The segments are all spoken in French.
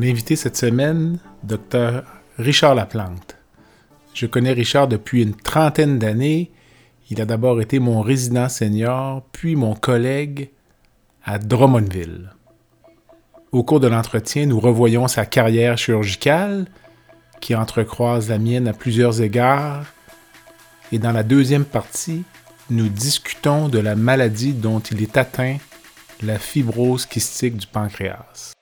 Mon cette semaine, Dr Richard Laplante. Je connais Richard depuis une trentaine d'années. Il a d'abord été mon résident senior, puis mon collègue à Drummondville. Au cours de l'entretien, nous revoyons sa carrière chirurgicale, qui entrecroise la mienne à plusieurs égards, et dans la deuxième partie, nous discutons de la maladie dont il est atteint, la fibrose kystique du pancréas.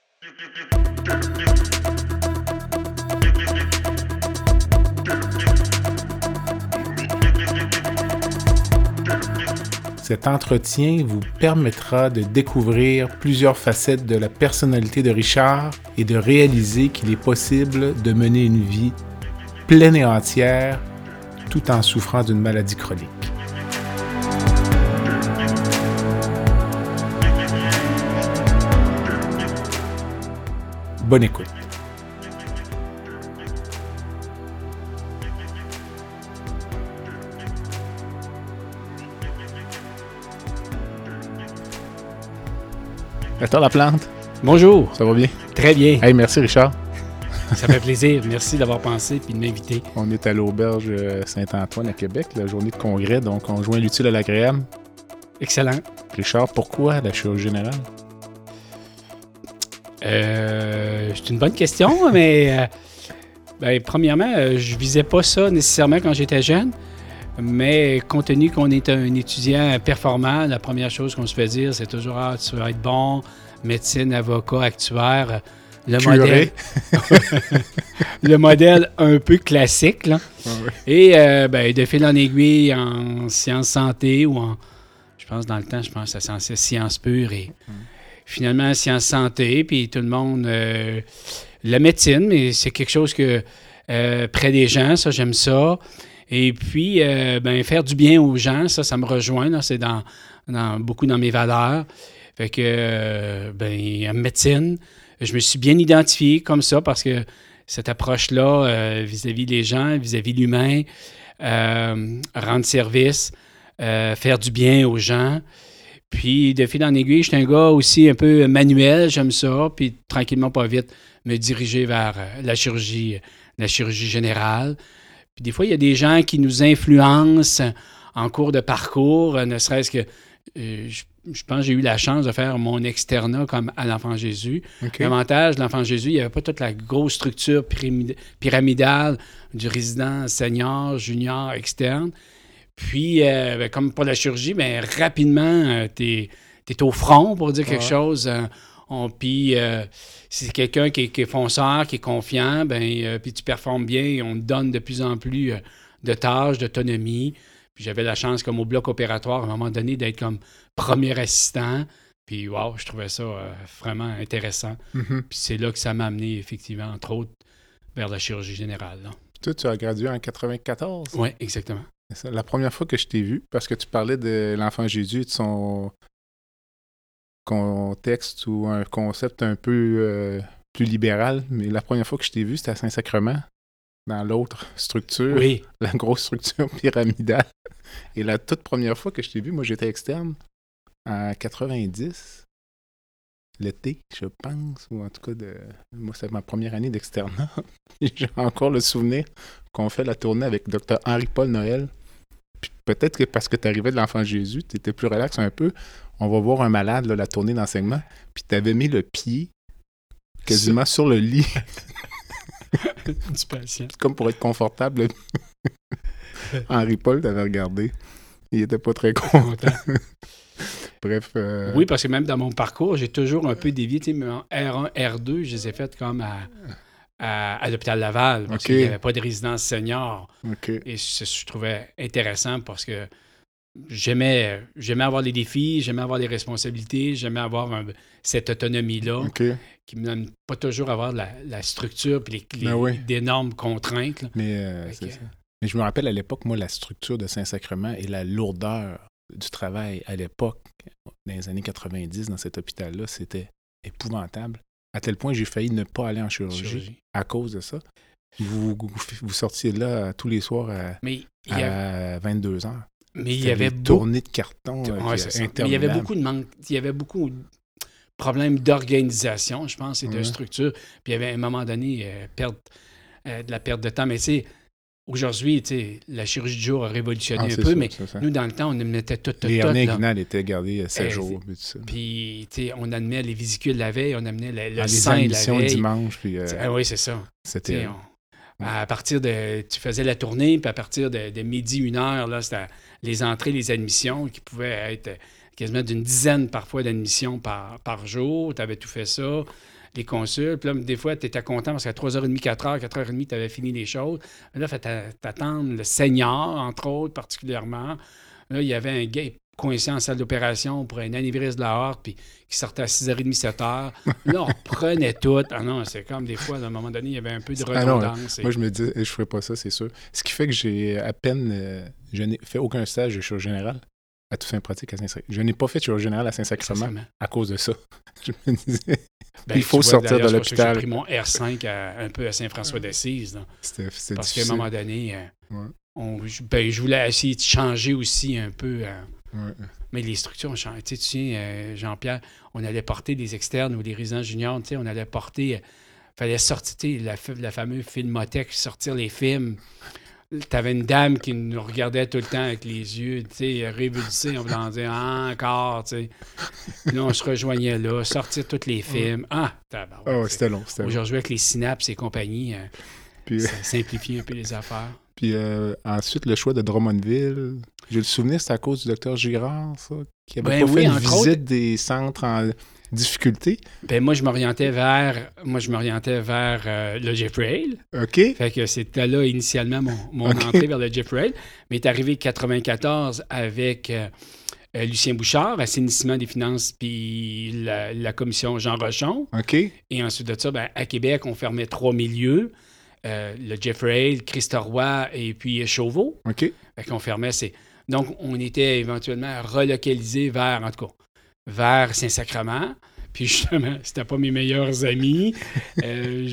Cet entretien vous permettra de découvrir plusieurs facettes de la personnalité de Richard et de réaliser qu'il est possible de mener une vie pleine et entière tout en souffrant d'une maladie chronique. Bonne écoute. la plante. Bonjour. Ça va bien? Très bien. Hey, merci Richard. Ça fait plaisir. Merci d'avoir pensé et de m'inviter. On est à l'auberge euh, Saint-Antoine à Québec, la journée de congrès, donc on joint l'utile à l'agréable. Excellent. Richard, pourquoi la chirurgie générale? Euh, c'est une bonne question, mais euh, ben, premièrement, euh, je visais pas ça nécessairement quand j'étais jeune. Mais compte tenu qu'on est un étudiant performant, la première chose qu'on se fait dire, c'est toujours Ah, tu vas être bon, médecine, avocat, actuaire. Le modèle, le modèle un peu classique. Là. Ah Et euh, ben, de fil en aiguille en sciences santé ou en, je pense dans le temps, je pense à sciences pures et hmm. Finalement sciences santé, puis tout le monde, euh, la médecine, mais c'est quelque chose que euh, près des gens, ça j'aime ça. Et puis, euh, ben, faire du bien aux gens, ça, ça me rejoint. C'est dans, beaucoup dans mes valeurs. Fait que, ben, médecine, je me suis bien identifié comme ça parce que cette approche-là vis-à-vis des gens, vis-à-vis de l'humain, rendre service, faire du bien aux gens. Puis, de fil en aiguille, je suis un gars aussi un peu manuel, j'aime ça. Puis, tranquillement, pas vite, me diriger vers la chirurgie, la chirurgie générale. Puis des fois, il y a des gens qui nous influencent en cours de parcours, ne serait-ce que. Euh, je, pense que j'ai eu la chance de faire mon externat comme à l'Enfant Jésus. L'avantage de l'Enfant Jésus, il n'y avait pas toute la grosse structure pyramidale du résident senior, junior, externe. Puis, euh, ben, comme pour la chirurgie, ben, rapidement, euh, tu es, au front pour dire quelque chose. On, puis, euh, si c'est quelqu'un qui, est fonceur, qui est confiant, ben, euh, puis tu performes bien, on te donne de plus en plus euh, de tâches, d'autonomie. Puis j'avais la chance, comme au bloc opératoire, à un moment donné, d'être comme premier assistant. Puis, wow, je trouvais ça vraiment intéressant. Mm-hmm. Puis c'est là que ça m'a amené, effectivement, entre autres, vers la chirurgie générale. Toi, tu as gradué en 94? Oui, exactement. La première fois que je t'ai vu, parce que tu parlais de l'enfant Jésus et de son, contexte ou un concept un peu euh, plus libéral, mais la première fois que je t'ai vu, c'était à Saint-Sacrement, dans l'autre structure, oui. la grosse structure pyramidale. Et la toute première fois que je t'ai vu, moi j'étais externe en 90, l'été, je pense, ou en tout cas, de... moi c'est ma première année d'externat. J'ai encore le souvenir qu'on fait la tournée avec Dr. Henri-Paul Noël. peut-être que parce que tu arrivais de l'Enfant Jésus, tu étais plus relax un peu on va voir un malade, la tournée d'enseignement, puis tu avais mis le pied quasiment sur, le lit. du patient. Comme pour être confortable. Henri Paul t'avais regardé. Il était pas très content. Bref. Euh, oui, parce que même dans mon parcours, j'ai toujours un peu dévié. en R1, R2, je les ai faites comme à, l'hôpital Laval, parce qu'il n'y avait pas de résidence senior. Et je trouvais intéressant parce que j'aimais, j'aimais avoir les défis, j'aimais avoir les responsabilités, j'aimais avoir cette autonomie-là. qui me donne pas toujours avoir la, la structure et les, les- Ben oui. d'énormes contraintes. là. Mais, euh, Fait c'est que- ça. Mais je me rappelle à l'époque, moi, la structure de Saint-Sacrement et la lourdeur du travail à l'époque, dans les années 90, dans cet hôpital-là, c'était épouvantable. À tel point, j'ai failli ne pas aller en chirurgie, Chirurgie. à cause de ça. Vous, vous, vous sortiez là euh, tous les soirs à, Mais il y à 22 h mais il y avait beaucoup tournées de carton euh, Ouais, c'est. Mais il y avait beaucoup de manque, il y avait beaucoup de problèmes d'organisation, je pense, et de Ouais. structure. Puis il y avait à un moment donné euh, perte, euh, de la perte de temps. Mais tu sais, aujourd'hui, la chirurgie du jour a révolutionné Ah, un peu, ça, mais nous, dans le temps, on mettait tout, tout, Les tout. hernies là. inguinales étaient gardées 7 Eh, jours. puis on amenait les vésicules la veille, on amenait le, le Ah, les la admissions veille. dimanche, puis euh, Ah oui, c'est ça. C'était... on- à partir de. Tu faisais la tournée, puis à partir de, de midi, une heure, là, c'était les entrées, les admissions qui pouvaient être quasiment d'une dizaine parfois d'admissions par, par jour. Tu avais tout fait ça. Les consultes. Puis là, des fois, tu étais content parce qu'à 3h30, 4h, 4h30, tu avais fini les choses. Là, il fallait t'attendre le senior, entre autres, particulièrement. Là, il y avait un gars coincé en salle d'opération pour un anévrisme de la horte, puis qui sortait à 6h30, 7h. Là, on prenait tout. Ah non, c'est comme des fois, à un moment donné, il y avait un peu de Ah non, redondance. et- Moi, je me dis, je ferais pas ça, c'est sûr. Ce qui fait que j'ai à peine. euh, je n'ai fait aucun stage de chirurgie générale à Toussaint Pratique à Saint-Sacrement. Je n'ai pas fait chirurgie générale à Saint-Sacrement à cause de ça. Je me disais, Ben, Il faut vois, sortir de l'hôpital. J'ai pris mon R5 à- un peu à Saint-François d'Assise. c'était Parce qu'à un moment donné, euh, Ouais. on- je, ben, je voulais essayer de changer aussi un peu. euh, Ouais. mais les structures ont changé. Tu sais, euh, Jean-Pierre, on allait porter des externes ou des résidents juniors. tu sais, On allait porter. Il fallait sortir la, la fameuse filmothèque, sortir les films. T'avais une dame qui nous regardait tout le temps avec les yeux, tu sais, révulsés, en voulant dire Ah, encore, tu sais. Puis là, on se rejoignait là, sortir tous les films. Ah, tabarouette, Ah ouais, c'est- c'était long. C'était long. Aujourd'hui, avec les synapses et compagnie, euh, Puis, ça simplifie un peu les affaires. puis, euh, ensuite, le choix de Drummondville. J'ai le souvenir, c'était à cause du docteur Girard, ça, qui avait Ben pas oui, fait une visite des centres en difficulté? Ben, moi, je m'orientais vers, moi, je m'orientais vers euh, le Jeffrey Hale. OK? Fait que c'était là initialement mon, entrée vers le Jeffrey Hale. Mais est arrivé 94 avec euh, euh, Lucien Bouchard, assainissement des finances, puis la, la commission Jean Rochon. OK? Et ensuite de ça, ben, à Québec, on fermait trois milieux. Euh, le Jeffrey Hale, Christa Roy et puis Chauveau. OK? Fait qu'on fermait ces... Donc, on était éventuellement relocalisé vers, en tout cas, vers Saint-Sacrement. Puis justement, c'était pas mes meilleurs amis. Euh,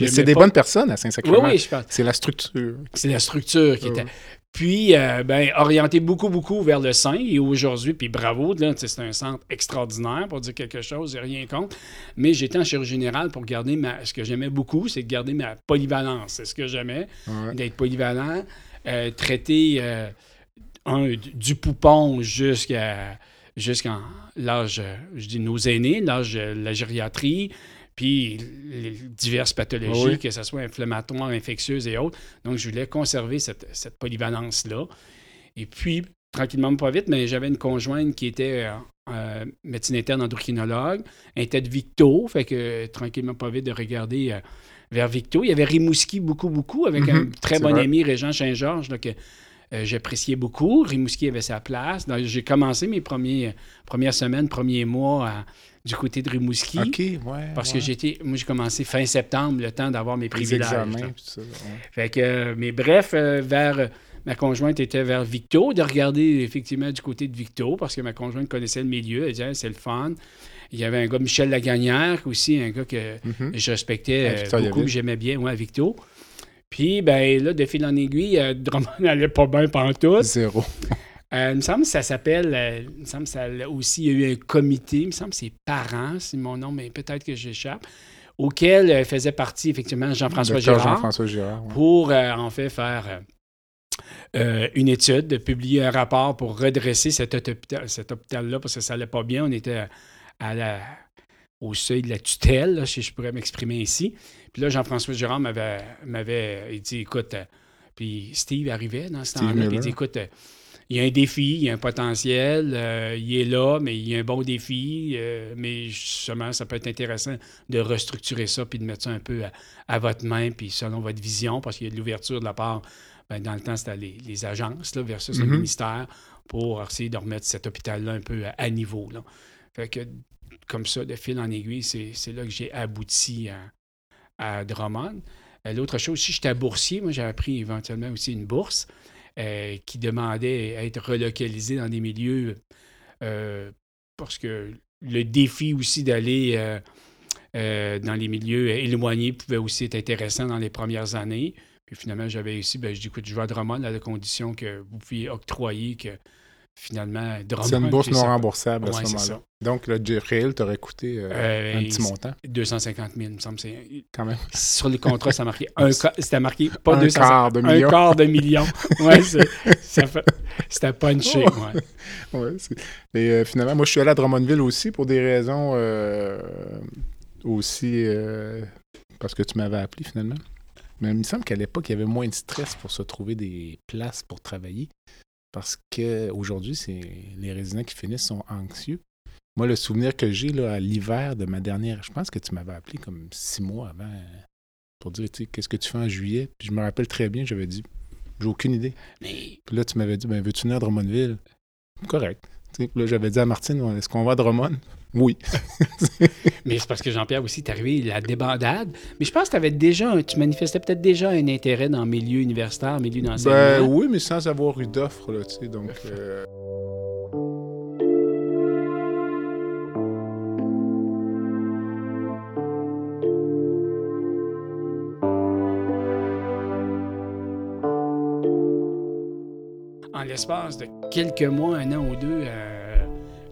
Mais c'est des pas- bonnes personnes à Oui, Saint-Sacrement. oui, je pense. C'est la structure. C'est la structure qui était. Puis, euh, ben, orienté beaucoup, beaucoup vers le sein. Et aujourd'hui, puis bravo, c'est un centre extraordinaire pour dire quelque chose, j'ai rien contre. Mais j'étais en chirurgie générale pour garder ma. Ce que j'aimais beaucoup, c'est de garder ma polyvalence. C'est ce que j'aimais, Ouais. d'être polyvalent, euh, traiter euh, un, du poupon jusqu'à jusqu'en l'âge, je dis nos aînés, l'âge de la gériatrie, puis les diverses pathologies, Oui. que ce soit inflammatoires, infectieuses et autres. Donc, je voulais conserver cette, cette polyvalence-là. Et puis, tranquillement, pas vite, mais j'avais une conjointe qui était euh, euh, médecine interne endocrinologue, elle était de Victo, fait que tranquillement, pas vite de regarder euh, vers Victo. Il y avait Rimouski beaucoup, beaucoup, avec un Mhm, très bon vrai. ami, Régent Saint-Georges, euh, j'appréciais beaucoup. Rimouski avait sa place. Donc, J'ai commencé mes premiers, premières semaines, premiers mois à- du côté de Rimouski. OK, ouais. Parce ouais. que j'étais, moi, j'ai commencé fin septembre, le temps d'avoir mes privilèges. examens, ça. ouais. Fait que, euh, mais bref, euh, vers ma conjointe était vers Victo, de regarder effectivement du côté de Victo, parce que ma conjointe connaissait le milieu, elle disait c'est le fun. Il y avait un gars, Michel Lagagnère, aussi, un gars que Mhm. je respectais beaucoup, que j'aimais bien, ouais, à Victo. Puis, ben là, de fil en aiguille, euh, Drummond n'allait pas bien pantoute. Zéro. Euh, il me semble que ça s'appelle, euh, il me semble que ça a aussi, il y a eu un comité, il me semble que c'est parents, c'est mon nom, mais peut-être que j'échappe, auquel euh, faisait partie effectivement Jean-François Girard Jean-François Girard. ouais. pour euh, en fait faire une étude, de publier un rapport pour redresser cet, cet hôpital-là parce que ça allait pas bien. On était à la, au seuil de la tutelle, là, si je pourrais m'exprimer ici. Puis là, Jean-François Girard m'avait, m'avait il dit écoute, euh, puis Steve arrivait dans ce temps-là, puis il dit écoute, euh, il y a un défi, il y a un potentiel, euh, il est là, mais il y a un bon défi, euh, mais justement, ça peut être intéressant de restructurer ça puis de mettre ça un peu à, à votre main, puis selon votre vision, parce qu'il y a de l'ouverture de la part, ben, dans le temps, c'était les, les agences là, versus le Mhm. ministère pour essayer de remettre cet hôpital-là un peu à, à niveau. Là. Fait que comme ça, de fil en aiguille, c'est là que j'ai abouti à, à Drummond. Euh, l'autre chose, si j'étais boursier, moi, j'ai appris éventuellement aussi une bourse euh, qui demandait à être relocalisé dans des milieux euh, parce que le défi aussi d'aller dans les milieux éloignés pouvait aussi être intéressant dans les premières années. Puis finalement, j'avais ici, ben, je dis, écoute, je vais à Drummond à la condition que vous puissiez octroyer que finalement, C'est une bourse non remboursable à ce moment-là. Donc, le GFRL t'aurait coûté euh, euh, un petit montant. 250 000, il me semble. Quand même. Sur le contrat, ça marqué un C'était marqué pas un quart de million. Un quart de million. ouais, c'était punché. Ouais. ouais Et euh, finalement, moi, je suis allé à Drummondville aussi pour des raisons aussi parce que tu m'avais appelé finalement. Mais il me semble qu'à l'époque, il y avait moins de stress pour se trouver des places pour travailler. Parce qu'aujourd'hui, c'est les résidents qui finissent sont anxieux. Moi, le souvenir que j'ai là, à l'hiver de ma dernière, je pense que tu m'avais appelé comme six mois avant pour dire, qu'est-ce que tu fais en juillet? Puis je me rappelle très bien, j'avais dit, j'ai aucune idée. Puis là, tu m'avais dit, ben, veux-tu venir à Drummondville? Correct. là, j'avais dit à Martine, est-ce qu'on va à Drummond? Oui. mais c'est parce que Jean-Pierre aussi est arrivé la débandade. Mais je pense que tu avais déjà, tu manifestais peut-être déjà un intérêt dans le milieu universitaire, milieu d'enseignement. Ben oui, mais sans avoir eu d'offres, là, tu sais, donc... Euh, en l'espace de quelques mois, un an ou deux, euh,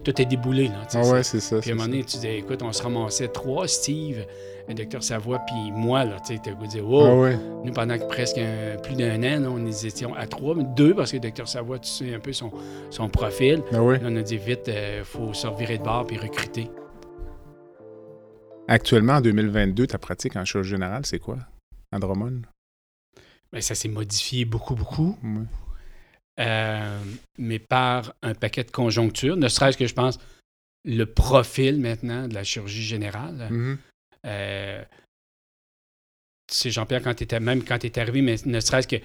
tout est déboulé. Là, ah ouais, c'est ça. Puis à un moment donné, tu dis, écoute, on se ramassait trois, Steve, le docteur Savoie, puis moi, là, tu sais, tu dire, wow, ah ouais. nous, pendant presque plus d'un an, on étions à trois, mais deux, parce que le docteur Savoie, tu sais un peu son, son profil. Ah ouais. on a dit, vite, il euh, faut se revirer de bord puis recruter. Actuellement, en 2022, ta pratique en chirurgie générale, c'est quoi? Andromone? Bien, ça s'est modifié beaucoup, beaucoup. Euh, mais par un paquet de conjonctures, ne serait-ce que je pense le profil maintenant de la chirurgie générale. Mm-hmm. Euh, tu sais, Jean-Pierre, quand étais, même quand tu es arrivé, mais ne serait-ce que, tu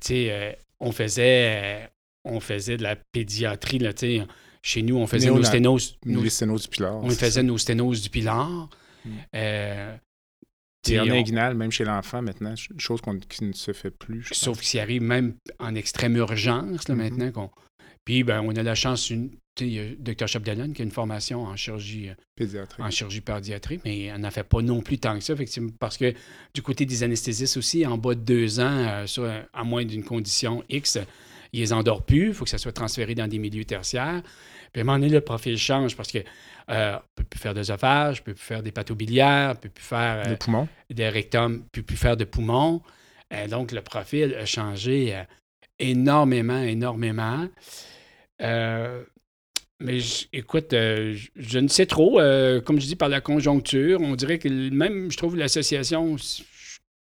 sais, euh, on faisait, on faisait de la pédiatrie, là, tu sais, chez nous, on faisait nos sténoses. Nos, sténoses du pilar. On faisait nos sténoses du pilar. Mm. C'est en inguinal, même chez l'enfant maintenant, chose qui ne se fait plus. Sauf qu'il arrive même en extrême urgence là, mm-hmm. maintenant. qu'on Puis ben, on a la chance, une, il y a Dr. Chapdelaine qui a une formation en chirurgie euh, pédiatrie, en chirurgie pédiatrie mais elle n'en fait pas non plus tant que ça, effectivement, parce que du côté des anesthésistes aussi, en bas de deux ans, euh, à moins d'une condition X, ils les endorment plus, il faut que ça soit transféré dans des milieux tertiaires. Puis à un moment donné, le profil change parce que euh, on peut plus faire d'œsophage, on peut plus faire des pâtes biliaires, on peut plus faire des poumons, des rectums, on peut plus faire de poumons. Euh, donc le profil a changé euh, énormément, énormément. mais écoute, je, ne sais trop. comme je dis, par la conjoncture, on dirait que même, je trouve, l'association,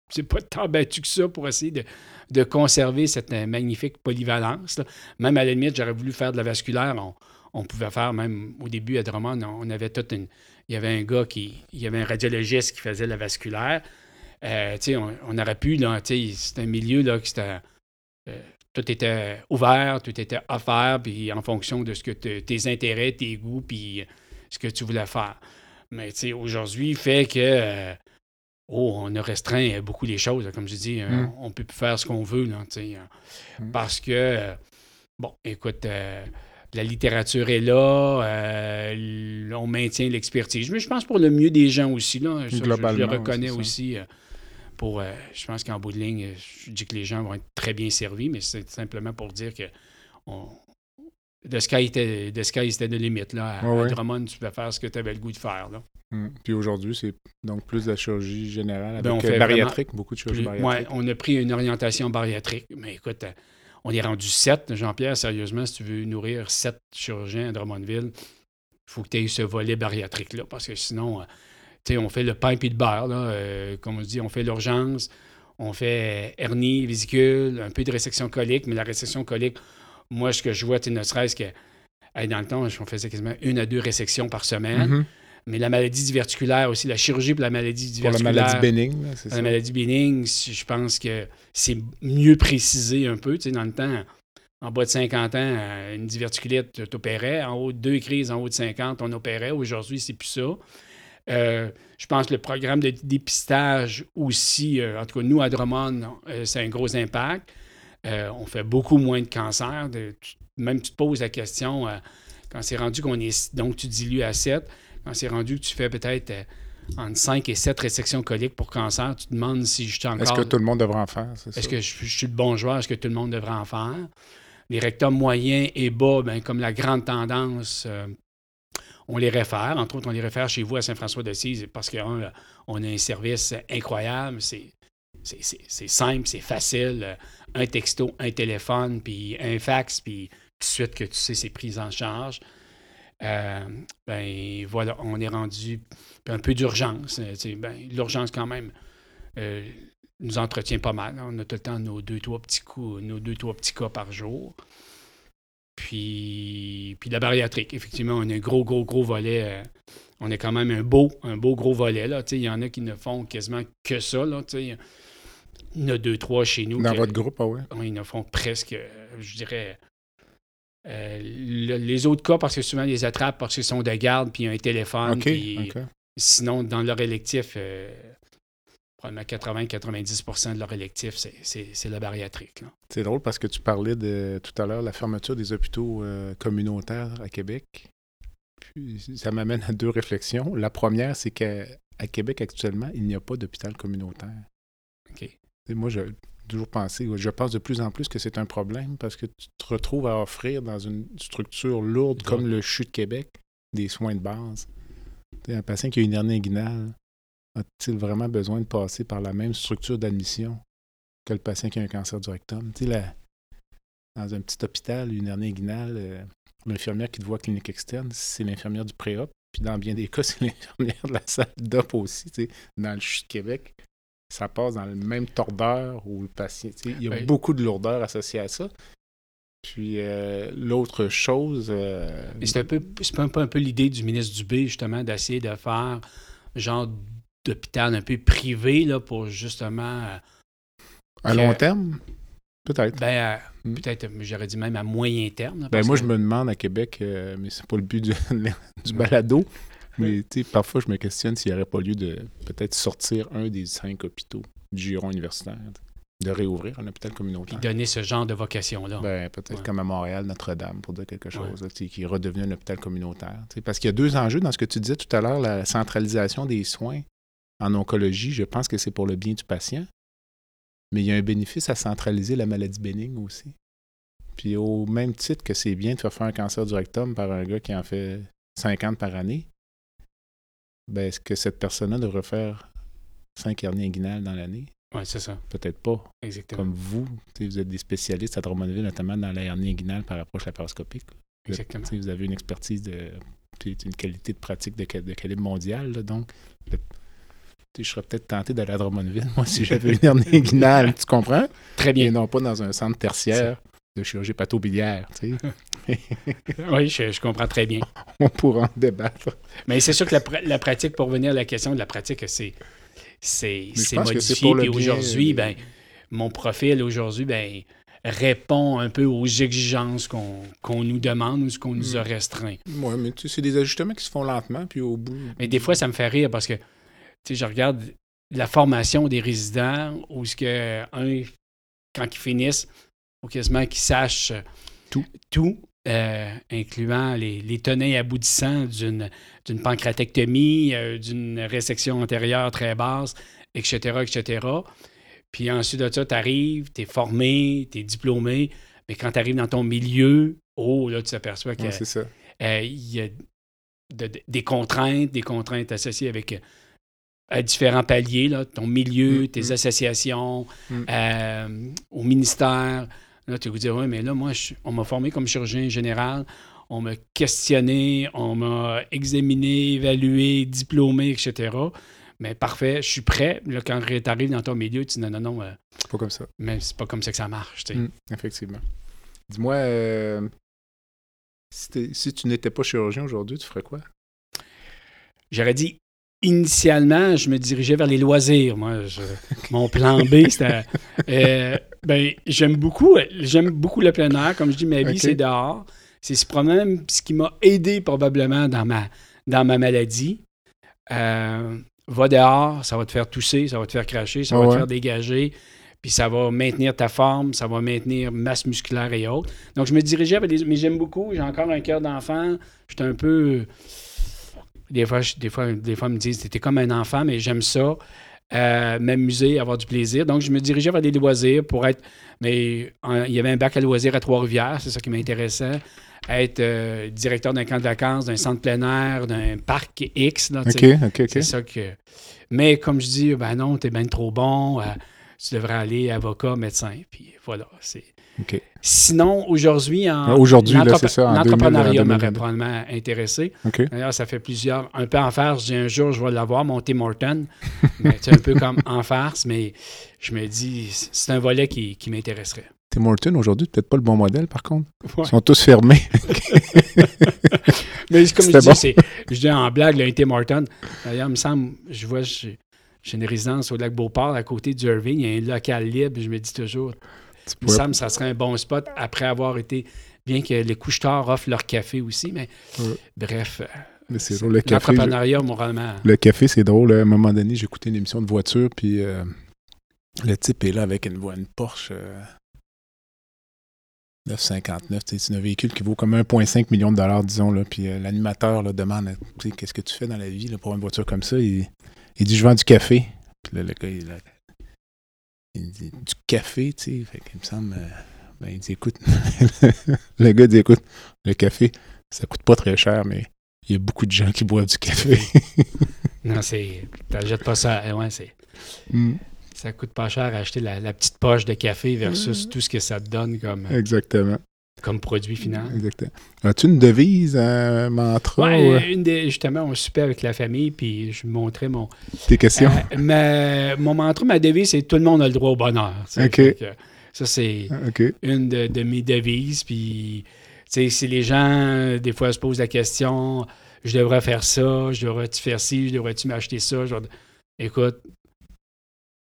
c'est pas tant battu que ça pour essayer de, de conserver cette magnifique polyvalence. Même à la limite, j'aurais voulu faire de la vasculaire. On, on pouvait faire même au début à Drummond, on avait toute une. Il y avait un gars qui. Il y avait un radiologiste qui faisait la vasculaire. Euh, on, on, aurait pu, là, c'est un milieu là, qui était. Euh, tout était ouvert, tout était offert, puis en fonction de ce que tes intérêts, tes goûts, puis ce que tu voulais faire. Mais aujourd'hui, fait que euh, oh, on a restreint beaucoup les choses. comme je dis, mm. on ne peut plus faire ce qu'on veut. Là, mm. Parce que, bon, écoute, la littérature est là, euh, on maintient l'expertise. Mais je pense pour le mieux des gens aussi, là, je, le reconnais aussi. Euh, pour, euh, je pense qu'en bout de ligne, je dis que les gens vont être très bien servis, mais c'est simplement pour dire que on, the, sky était, the sky était de limite. Là. À, Drummond, tu pouvais faire ce que tu avais le goût de faire. Là. Mmh. Puis aujourd'hui, c'est donc plus de la chirurgie générale ben, avec bariatrique, beaucoup de chirurgie bariatrique. Oui, on a pris une orientation bariatrique, mais écoute, on est rendu sept. Jean-Pierre, sérieusement, si tu veux nourrir sept chirurgiens à Drummondville, il faut que tu aies ce volet bariatrique-là, parce que sinon, euh, on fait le pain et le beurre, là, euh, comme on dit, on fait l'urgence, on fait hernie, vésicule, un peu de résection colique, mais la résection colique, moi, ce que je vois, ne serait-ce que dans le temps, on faisait quasiment une à deux résections par semaine. Mm-hmm. Mais la maladie diverticulaire aussi, la chirurgie pour la maladie diverticulaire. Pour la maladie bénigne, c'est ça. La maladie bénigne, je pense que c'est mieux précisé un peu. Tu sais, dans le temps, en bas de 50 ans, euh, une diverticulite, tu opérais. En haut, deux crises en haut de 50, on opérait. Aujourd'hui, c'est plus ça. Euh, je pense que le programme de dépistage aussi, en tout cas, nous, à Drummond, c'est un gros impact. on fait beaucoup moins de cancers. même tu te poses la question, quand c'est rendu qu'on est. Donc, tu dilues à 7, quand c'est rendu que tu fais peut-être entre 5 et 7 résections coliques pour cancer, tu te demandes si je suis encore. Est-ce que tout le monde devrait en faire? Est-ce que je, suis le bon joueur? Est-ce que tout le monde devrait en faire? Les rectums moyens et bas, ben, comme la grande tendance, euh, on les réfère. Entre autres, on les réfère chez vous à Saint-François-d'Assise parce qu'on on a un service incroyable. C'est, c'est, simple, c'est facile. Un texto, un téléphone, puis un fax, puis tout de suite que tu sais, c'est pris en charge. Euh, ben voilà, on est rendu un peu d'urgence. Euh, ben, L'urgence, quand même, euh, nous entretient pas mal. On a tout le temps nos deux, trois petits coups, nos deux, trois petits cas par jour. Puis, puis la bariatrique, effectivement, on a un gros, gros, gros volet. on a quand même un beau, un beau gros volet. Là. Il y en a qui ne font quasiment que ça. Là, il y en a deux, trois chez nous. Dans votre groupe, ah ouais? Ils ne font presque, je dirais, euh, les autres cas, parce que souvent, ils les attrapent parce qu'ils sont de garde, puis un téléphone. puis, Sinon, dans leur électif, euh, probablement 80-90% de leur électif, c'est la bariatrique. C'est drôle parce que tu parlais de tout à l'heure la fermeture des hôpitaux euh, communautaires à Québec. Puis, ça m'amène à deux réflexions. La première, c'est qu'à Québec, actuellement, il n'y a pas d'hôpital communautaire. OK. moi, je, toujours pensé, je pense de plus en plus que c'est un problème parce que tu te retrouves à offrir dans une structure lourde comme le CHU de Québec des soins de base. un patient qui a une hernie inguinale a-t-il vraiment besoin de passer par la même structure d'admission que le patient qui a un cancer du rectum? dans un petit hôpital, une hernie inguinale, euh, l'infirmière qui te voit clinique externe, c'est l'infirmière du pré-op. Puis dans bien des cas, c'est l'infirmière de la salle d'op aussi, dans le CHU de Québec ça passe dans le même tordeur où le patient. Il y a beaucoup de lourdeur associée à ça. Puis euh, l'autre chose. Euh, c'est un peu, un peu, un peu l'idée du ministre Dubé, justement, d'essayer de faire genre d'hôpital un peu privé là, pour justement. Euh, à long terme? Peut-être. Ben, hmm. peut-être, j'aurais dit même à moyen terme. ben, moi, je me demande à Québec, mais c'est pas le but du, du balado, mais parfois, je me questionne s'il n'y aurait pas lieu de peut-être sortir un des cinq hôpitaux du giron universitaire, de réouvrir un hôpital communautaire. Et donner ce genre de vocation-là. Ben, peut-être comme à Montréal, Notre-Dame, pour dire quelque chose, qui est redevenu un hôpital communautaire. Parce qu'il y a deux enjeux dans ce que tu disais tout à l'heure, la centralisation des soins en oncologie, je pense que c'est pour le bien du patient. Mais il y a un bénéfice à centraliser la maladie bénigne aussi. Puis au même titre que c'est bien de faire un cancer du rectum par un gars qui en fait 50 par année, ben, est-ce que cette personne-là devrait faire cinq hernies inguinales dans l'année? Oui, c'est ça. Peut-être pas. Exactement. Comme vous, vous êtes des spécialistes à Drummondville, notamment dans la hernie inguinale par approche laparoscopique. Exactement. Vous avez une expertise de une qualité de pratique de, calibre mondial. donc, je serais peut-être tenté d'aller à Drummondville, moi, si j'avais une hernie inguinale. tu comprends? Très bien. Et non pas dans un centre tertiaire de chirurgie pathobiliaire. Tu sais. oui, je, comprends très bien. On pourra en débattre. Mais c'est sûr que la, pratique, pour revenir à la question de la pratique, c'est, modifié. Puis aujourd'hui, ben, mon profil aujourd'hui, ben, répond un peu aux exigences qu'on, nous demande ou ce qu'on nous a hmm. restreint. Oui, mais tu sais, c'est des ajustements qui se font lentement, puis au bout. Mais des fois, ça me fait rire parce que, tu sais, je regarde la formation des résidents où ce que, un, quand ils finissent, faut quasiment qu'ils sachent tout, tout euh, incluant les, les aboutissants d'une, d'une pancréatectomie, euh, d'une résection antérieure très basse, etc., etc. Puis ensuite de ça, tu arrives, tu es formé, tu es diplômé, mais quand tu arrives dans ton milieu, oh, là, tu t'aperçois qu'il euh, y a des contraintes, des contraintes associées avec à différents paliers, là, ton milieu, mm, tes mm. associations, mm. au ministère, Là, tu vas vous dire, oui, mais là, moi, on m'a formé comme chirurgien général, on m'a questionné, on m'a examiné, évalué, diplômé, etc. Mais parfait, je suis prêt. Là, quand tu arrives dans ton milieu, tu dis non, non, non. Euh, c'est pas comme ça. Mais c'est pas comme ça que ça marche. Mmh, effectivement. Dis-moi, euh, si, si, tu n'étais pas chirurgien aujourd'hui, tu ferais quoi? J'aurais dit initialement, je me dirigeais vers les loisirs. Moi, je- mon plan B, c'était. euh, ben, j'aime beaucoup, j'aime beaucoup le plein air. Comme je dis, ma vie, c'est dehors. C'est ce problème, ce qui m'a aidé probablement dans ma, dans ma maladie. Euh, va dehors, ça va te faire tousser, ça va te faire cracher, ça va ouais. te faire dégager, puis ça va maintenir ta forme, ça va maintenir masse musculaire et autres. Donc, je me dirigeais vers les. Mais j'aime beaucoup, j'ai encore un cœur d'enfant. J'étais un peu. Des fois, je- des fois, des fois, ils me disent T'étais comme un enfant, mais j'aime ça. euh, m'amuser, avoir du plaisir. Donc, je me dirigeais vers des loisirs pour être. Mais en- il y avait un bac à loisirs à Trois-Rivières, c'est ça qui m'intéressait. Être euh, directeur d'un camp de vacances, d'un centre plein air, d'un parc X. là, OK. OK, OK. C'est ça que. Mais comme je dis, ben non, t'es bien trop bon. euh, tu devrais aller avocat, médecin. Puis voilà. C'est. Sinon, aujourd'hui, en. Ah, Aujourd'hui, là, l'entrepre- c'est ça, en 2000, L'entrepreneuriat en m'aurait 2022. probablement intéressé. D'ailleurs, ça fait plusieurs. Un peu en farce, dis un jour, je vais l'avoir, mon Tim Horton. mais c'est un peu comme en farce, mais je me dis, c'est un volet qui, qui m'intéresserait. Tim Horton, aujourd'hui, peut-être pas le bon modèle, par contre. Ouais. Ils sont tous fermés. Mais comme je C'était dis, bon. c'est, je dis en blague, le Tim Horton. D'ailleurs, il me semble, je vois, j'ai, j'ai une résidence au lac Beauport, à côté du Irving. Il y a un local libre. Je me dis toujours, il me semble que ça serait un bon spot après avoir été. Bien que les couche-tard offrent leur café aussi, mais Ouais. bref. euh, Mais c'est drôle, le café. je- L'entrepreneuriat, moralement. Le café, c'est drôle. À un moment donné, j'ai écouté une émission de voiture, puis euh, le type est là avec une, une Porsche euh, 959. tu sais, C'est un véhicule qui vaut comme 1,5 million de dollars, disons. Là, puis euh, l'animateur demande Qu'est-ce que tu fais dans la vie là, pour une voiture comme ça? Il, il dit Je vends du café. Puis là, le gars, il, Du café, tu sais. Fait qu'il me semble. euh, ben, il dit Écoute, le gars dit Écoute, le café, ça coûte pas très cher, mais il y a beaucoup de gens qui boivent du café. Non, c'est. T'achètes pas ça. euh, Ouais, c'est. Mm. Ça coûte pas cher à acheter la, la petite poche de café Mm. versus tout ce que ça te donne comme, Exactement. Comme produit final. Exactement. As-tu une devise, un mantra Ouais, ou euh, une des, justement, on soupait avec la famille, puis je montrais mon. tes questions? Euh, ma- mon mantra, ma devise, c'est tout le monde a le droit au bonheur. OK. Ça, c'est Ah, une de, de mes devises. Puis, tu sais, si les gens, des fois, se posent la question, je devrais faire ça, je devrais-tu faire ci, je devrais-tu m'acheter ça? Je Écoute,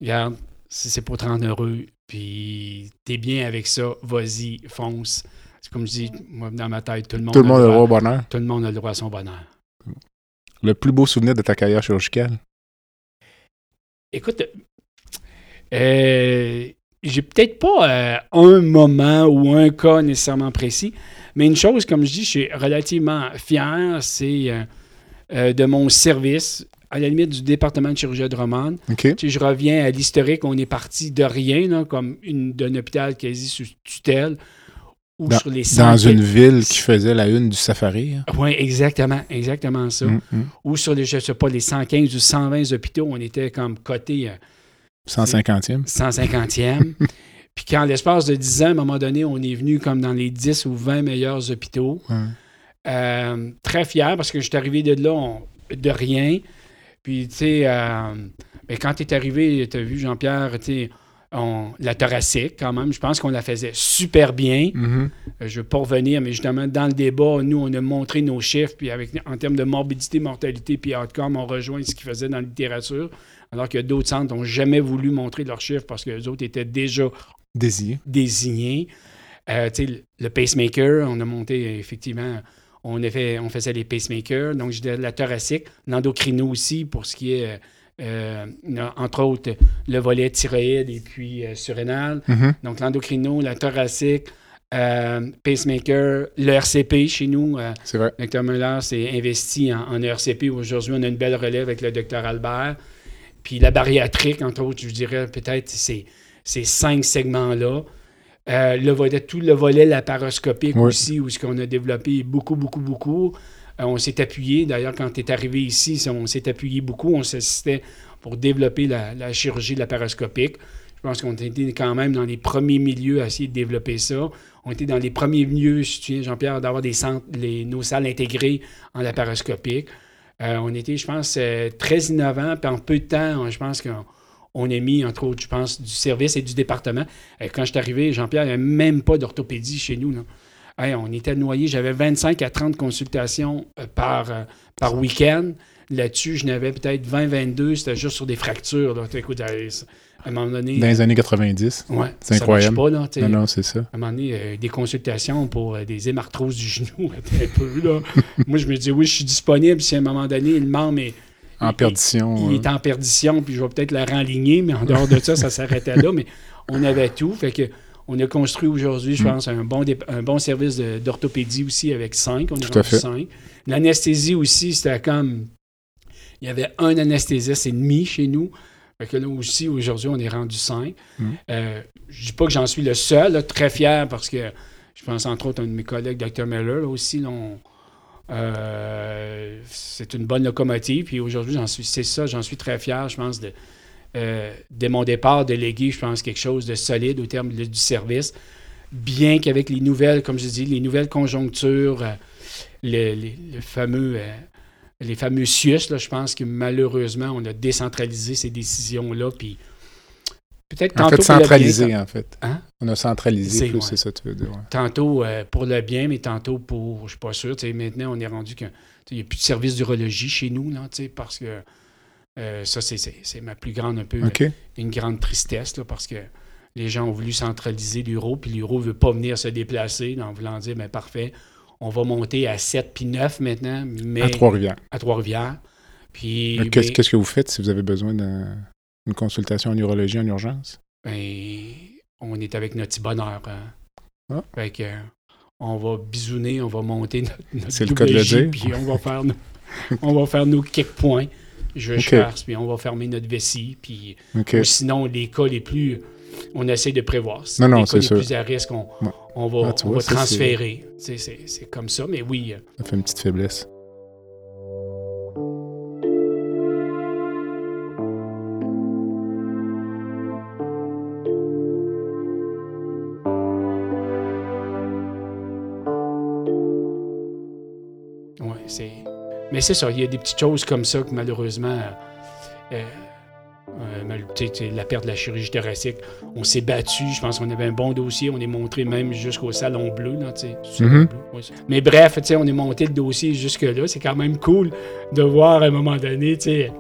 regarde, si c'est pour te rendre heureux, puis t'es bien avec ça, vas-y, fonce. C'est comme je dis, moi, dans ma tête, tout le monde, Tout le monde a le droit au bonheur. tout le monde a le droit à son bonheur. Le plus beau souvenir de ta carrière chirurgicale? Écoute, euh, j'ai peut-être pas euh, un moment ou un cas nécessairement précis, mais une chose, comme je dis, je suis relativement fier, c'est euh, de mon service, à la limite du département de chirurgie de. Tu sais, je reviens à l'historique, on est parti de rien, là, comme une, d'un hôpital quasi sous tutelle, ou Dans- sur les Dans cent- une ville qui faisait la une du safari. hein? Oui, exactement, exactement ça. Mm, mm. Ou sur les, je sais pas, les 115 ou 120 hôpitaux, on était comme coté 150e. 150e. Puis qu'en l'espace de 10 ans, à un moment donné, on est venu comme dans les 10 ou 20 meilleurs hôpitaux. Ouais. Euh, très fier parce que je suis arrivé de là on- de rien. Puis, tu sais, euh, ben, quand tu es arrivé, tu as vu, Jean-Pierre, tu sais, on- la thoracique, quand même, je pense qu'on la faisait super bien. Mhm. Euh, Je ne veux pas revenir, mais justement, dans le débat, nous, on a montré nos chiffres, puis avec, en termes de morbidité, mortalité, puis outcome, on rejoint ce qu'ils faisaient dans la littérature, alors que d'autres centres n'ont jamais voulu montrer leurs chiffres parce que les autres étaient déjà désignés. Euh, le- pacemaker, on a monté, effectivement, on, a fait- on faisait les pacemakers, donc j'ai de la thoracique, l'endocrino aussi, pour ce qui est, euh, entre autres, le volet thyroïde et puis euh, surrénal. Mhm. Donc, l'endocrino, la thoracique, euh, pacemaker, le RCP chez nous. C'est vrai. le Dr Muller s'est investi en, en ERCP. Aujourd'hui, on a une belle relève avec le Dr Albert. Puis la bariatrique, entre autres, je dirais peut-être ces, ces cinq segments-là. Le volet, tout le volet laparoscopique Oui. aussi, où ce qu'on a développé beaucoup, beaucoup, beaucoup. Euh, on s'est appuyé, d'ailleurs, quand tu es arrivé ici, on s'est appuyé beaucoup, on s'assistait pour développer la, la chirurgie laparoscopique. Je pense qu'on était quand même dans les premiers milieux à essayer de développer ça. On était dans les premiers milieux, si tu Jean-Pierre, d'avoir des centres, les, nos salles intégrées en laparoscopique. Euh, on était, je pense, euh, très innovants. Puis en peu de temps, je pense qu'on on a mis, entre autres, je pense, du service et du département. Euh, quand je suis arrivé, Jean-Pierre, il n'y avait même pas d'orthopédie chez nous. Hey, on était noyés. J'avais 25 à 30 consultations euh, par, euh, par week-end. Là-dessus, je n'avais peut-être 20, 22. C'était juste sur des fractures. Là. Écoute, à un moment donné. Dans les années 90. Ouais, C'est incroyable. pas, là. Non, non, c'est ça. À un moment donné, euh, des consultations pour euh, des hémarthroses du genou, un peu, là. Moi, je me dis, oui, je suis disponible si à un moment donné, le membre est, En il- perdition. il euh, est en perdition, puis je vais peut-être le renligner, mais en dehors de ça, ça s'arrêtait là. Mais on avait tout. Fait que on a construit aujourd'hui, Mm. je pense, un bon, dé- un bon service d'orthopédie aussi avec cinq. On est Tout à rendu fait. cinq. L'anesthésie aussi, c'était comme. Il y avait un anesthésiste et demi chez nous. Fait que là aussi, aujourd'hui, on est rendu cinq. Mm. Euh, je dis pas que j'en suis le seul, là, très fier parce que je pense entre autres à un de mes collègues, Dr. Miller, là, aussi. là, on- euh, c'est une bonne locomotive. Puis aujourd'hui, j'en suis, c'est ça, j'en suis très fier, je pense, de, euh, dès mon départ, de léguer, je pense, quelque chose de solide au terme de- du service. Bien qu'avec les nouvelles, comme je dis, les nouvelles conjonctures, euh, le, les- le fameux, euh, les fameux CIUS, là, je pense que malheureusement, on a décentralisé ces décisions-là. Puis peut-être En tantôt fait, pour le bien, centralisé, en fait. Hein? On a centralisé plus, ouais. c'est ça que tu veux dire. ouais. tantôt pour le bien, mais tantôt pour, je suis pas sûr. Maintenant, on est rendu qu'il n'y a plus de service d'urologie chez nous, là, parce que euh, ça, c'est- ma plus grande, un peu, une grande tristesse, là, parce que les gens ont voulu centraliser l'euro, puis l'euro ne veut pas venir se déplacer, en voulant dire, mais parfait, on va monter à 7 puis 9 maintenant, mais À Trois-Rivières. à Trois-Rivières. Puis, Mais Qu'est-ce que vous faites si vous avez besoin d'une consultation en urologie en urgence? ben, on est avec notre petit bonheur. hein. Ah. Fait que, on va bisouner, on va monter notre, notre C'est le cas de le WJ, dire. Puis on va faire nos, on va faire nos quelques points. Je Ok. cherche, puis on va fermer notre vessie. Puis, ou sinon, les cas les plus. On essaie de prévoir. Si Non, non, les cas c'est les sûr. plus à risque, on, Ouais. on va, Ah, tu on vois, va ça, c'est- transférer. C'est comme ça, mais oui. euh, Ça fait une petite faiblesse. Mais c'est ça, il y a des petites choses comme ça que malheureusement, euh, euh, la perte de la chirurgie thoracique, on s'est battu. Je pense qu'on avait un bon dossier. On est montré même jusqu'au salon bleu. Là, ouais, ça. Mais bref, tu sais, on est monté le dossier jusque-là. C'est quand même cool de voir à un moment donné, tu sais,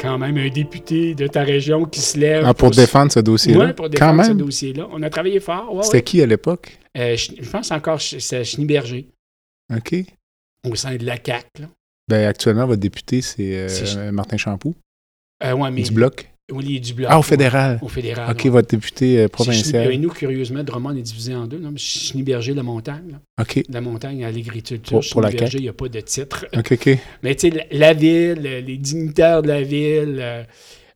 quand même un député de ta région qui se lève. Ah, pour défendre ce dossier-là? Ouais, pour défendre Quand ce dossier-là. On a travaillé fort. ouais, C'était ouais. qui à l'époque? Euh, je, pense encore c'est Schneeberger OK. au sein de la CAC. Ben, actuellement, votre député, c'est euh, Martin Champoux, Euh, ouais, mais du Bloc. Oui, du bloc. Ah, au ouais. fédéral. Au fédéral. OK, ouais. votre député euh, provincial. Euh, nous, curieusement, Drummond est divisé en deux. Schneeberger, la montagne. là. OK, La montagne à l'agriculture. Pour- pour la Schneeberger, CAQ. il n'y a pas de titre. OK, OK. Mais tu sais, la, la ville, euh, les dignitaires de la ville, euh,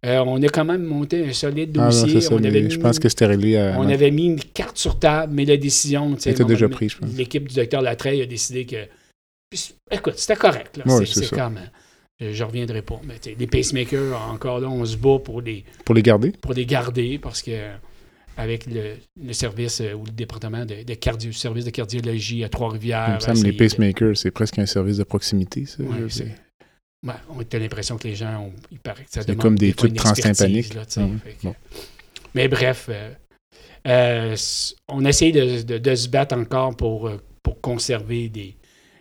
euh, on a quand même monté un solide Ah, non, dossier. c'est ça, on je pense que c'était réglé à... On avait mis une carte sur table, mais la décision, était déjà prise, je pense. L'équipe du docteur Latreille a décidé que. Puis, écoute, c'était correct. Là. Ouais, c'est comme. euh, Je, je reviendrai pas. Mais les pacemakers, encore là, on se bat pour les, Pour les garder? pour les garder parce que euh, avec le, le service euh, ou le département de, de cardio, service de cardiologie à Trois-Rivières. Il me semble les de- pacemakers, c'est presque un service de proximité, ça. Ouais. Ouais, on a l'impression que les gens, ont, il paraît que ça demande comme des expertise, transtympaniques. sais, Ah que- bon. Mais bref, euh, euh, on essaye de, de- de se battre encore pour, pour conserver des,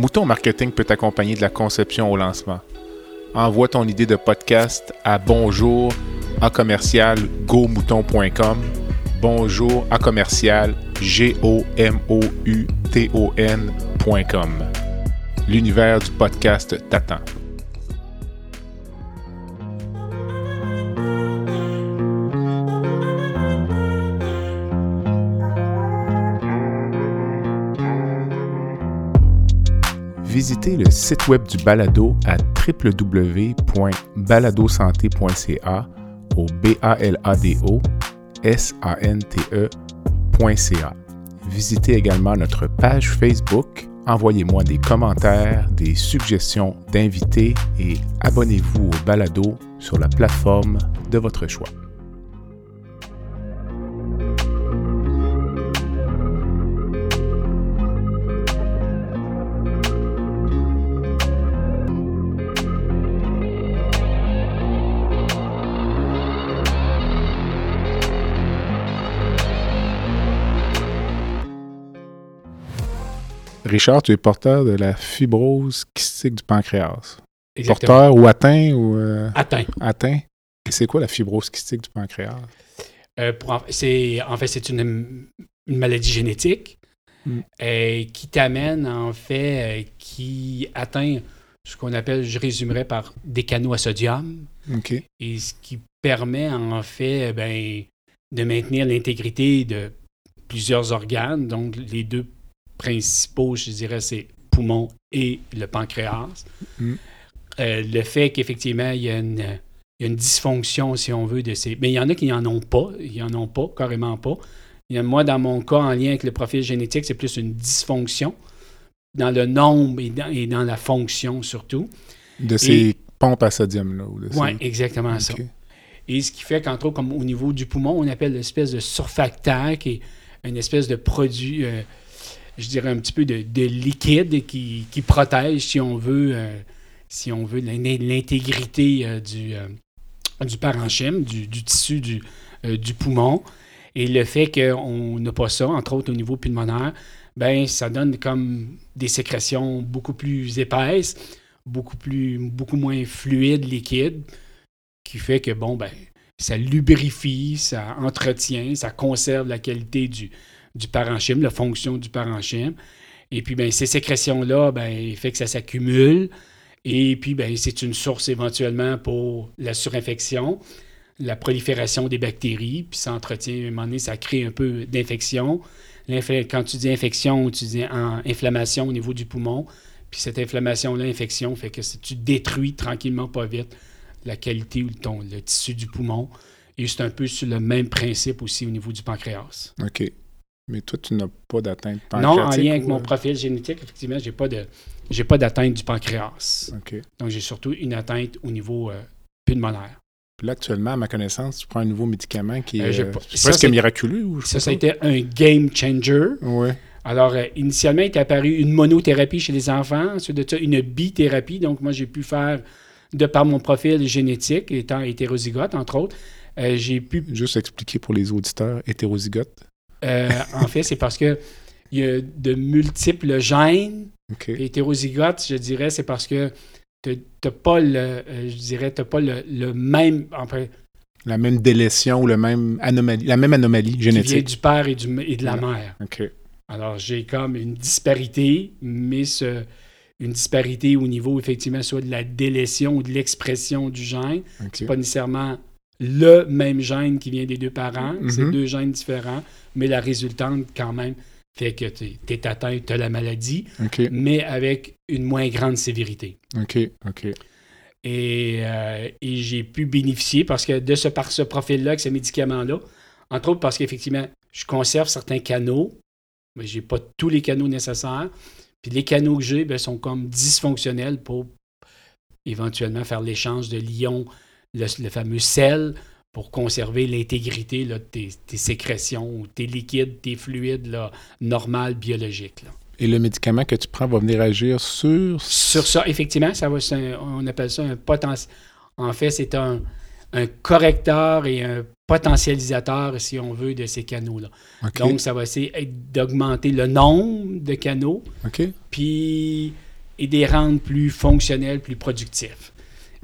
Mouton Marketing peut t'accompagner de la conception au lancement. Envoie ton idée de podcast à bonjour à commercial gomouton.com. Bonjour à commercial g. L'univers du podcast t'attend. Visitez le site web du balado à www.baladosanté.ca au b a. Visitez également notre page Facebook envoyez-moi des commentaires, des suggestions d'invités et abonnez-vous au balado sur la plateforme de votre choix. Richard, tu es porteur de la fibrose kystique du pancréas. Exactement. Porteur ou atteint ou euh, Atteint. atteint. Et c'est quoi la fibrose kystique du pancréas? Euh, pour en, c'est, en fait, c'est une, une maladie génétique Mm. euh, qui t'amène, en fait, qui atteint ce qu'on appelle, je résumerais par des canaux à sodium, et ce qui permet, en fait, ben, de maintenir l'intégrité de plusieurs organes. Donc, les deux principaux, je dirais, c'est poumon et le pancréas. Mm. Euh, le fait qu'effectivement, il y a une il y a une dysfonction, si on veut, de ces. Mais il y en a qui n'en ont pas. Ils n'en ont pas, carrément pas. A, moi, dans mon cas, en lien avec le profil génétique, c'est plus une dysfonction dans le nombre et dans, et dans la fonction surtout. De ces pompes à sodium-là. ces- Oui, exactement ça. Et ce qui fait qu'entre autres, comme au niveau du poumon, on appelle l'espèce de surfactant, qui est une espèce de produit, euh, je dirais un petit peu de, de liquide qui, protège, si on veut, euh, si on veut l'in- l'intégrité euh, du, euh, du parenchyme, du, tissu du, euh, du poumon. Et le fait qu'on n'a pas ça, entre autres au niveau pulmonaire, ben ça donne comme des sécrétions beaucoup plus épaisses, beaucoup plus beaucoup moins fluides, liquides, qui fait que bon ben ça lubrifie, ça entretient, ça conserve la qualité du, du parenchyme, la fonction du parenchyme. Et puis ben ces sécrétions là ben fait que ça s'accumule et puis ben c'est une source éventuellement pour la surinfection, la prolifération des bactéries, puis ça entretient, à un moment donné, ça crée un peu d'infection. Quand tu dis infection, tu dis en- inflammation au niveau du poumon. Puis cette inflammation-là, infection, fait que tu détruis tranquillement, pas vite, la qualité ou le tissu du poumon. Et c'est un peu sur le même principe aussi au niveau du pancréas. OK. Mais toi, tu n'as pas d'atteinte Non, pancréatique? en lien avec mon euh, profil génétique, effectivement, j'ai pas de j'ai pas d'atteinte du pancréas. Donc j'ai surtout une atteinte au niveau euh, pulmonaire. Puis là, actuellement, à ma connaissance, tu prends un nouveau médicament qui Euh, est pas- ça, presque miraculeux. Ou je Ça, ça a été un game changer. Ouais. Alors, euh, initialement, il est apparu une monothérapie chez les enfants, ensuite de ça, une bithérapie. Donc, moi, j'ai pu faire, de par mon profil génétique, étant hétérozygote, entre autres, j'ai pu. Juste expliquer pour les auditeurs hétérozygotes. Euh, en fait, c'est parce que il y a de multiples gènes. OK. Et hétérozygote, je dirais, c'est parce que tu n'as pas le. euh, je dirais, pas le, le même. Enfin, La même délétion ou le même anomalie, la même anomalie qui vient génétique. du père et, du, et de la mère. Alors, j'ai comme une disparité, mais ce- une disparité au niveau, effectivement, soit de la délétion ou de l'expression du gène. OK. C'est pas nécessairement le même gène qui vient des deux parents, c'est Mhm. deux gènes différents, mais la résultante, quand même, fait que tu es atteint, tu as la maladie, mais avec une moins grande sévérité. OK. OK. Et, euh, et j'ai pu bénéficier parce que de ce, par ce profil-là, avec ce médicament-là, entre autres parce qu'effectivement, je conserve certains canaux, mais j'ai pas tous les canaux nécessaires. Puis les canaux que j'ai ben, sont comme dysfonctionnels pour éventuellement faire l'échange de l'ion, le, le fameux sel, pour conserver l'intégrité de tes, tes sécrétions, tes liquides, tes fluides là, normaux, biologiques. là. Et le médicament que tu prends va venir agir sur... Sur ça, effectivement, ça va, un- on appelle ça un potentiel. En fait, c'est un, un correcteur et un potentialisateur, si on veut, de ces canaux-là. Donc, ça va essayer d'augmenter le nombre de canaux, puis et de les rendre plus fonctionnels, plus productifs.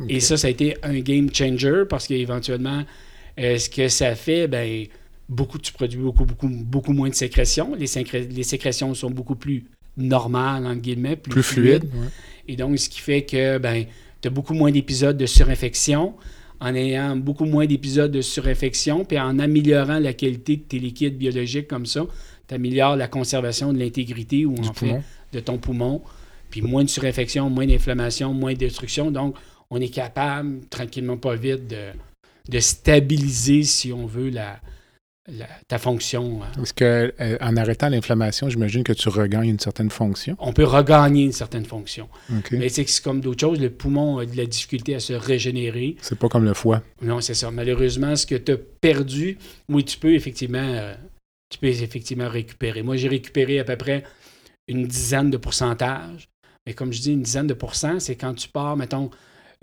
Et ça, ça a été un game changer parce qu'éventuellement, euh, ce que ça fait, ben, beaucoup, tu produis beaucoup, beaucoup, beaucoup moins de sécrétions. Les, sécré- les sécrétions sont beaucoup plus normales, entre guillemets, plus, Plus fluide. ouais. et donc, ce qui fait que ben, tu as beaucoup moins d'épisodes de surinfection. En ayant beaucoup moins d'épisodes de surinfection, puis en améliorant la qualité de tes liquides biologiques comme ça, tu améliores la conservation de l'intégrité ou en fait de ton poumon. Puis moins de surinfection, moins d'inflammation, moins de destruction. Donc, on est capable, tranquillement pas vite, de, de stabiliser, si on veut, la, ta fonction. hein. Parce que euh, en arrêtant l'inflammation, j'imagine que tu regagnes une certaine fonction. On peut regagner une certaine fonction. OK. Mais c'est comme d'autres choses. Le poumon a de la difficulté à se régénérer. C'est pas comme le foie. Non, c'est ça. Malheureusement, ce que tu as perdu, oui, tu peux effectivement, euh, tu peux effectivement récupérer. Moi, j'ai récupéré à peu près une dizaine de pourcentages. Mais comme je dis, une dizaine de pourcents, c'est quand tu pars, mettons,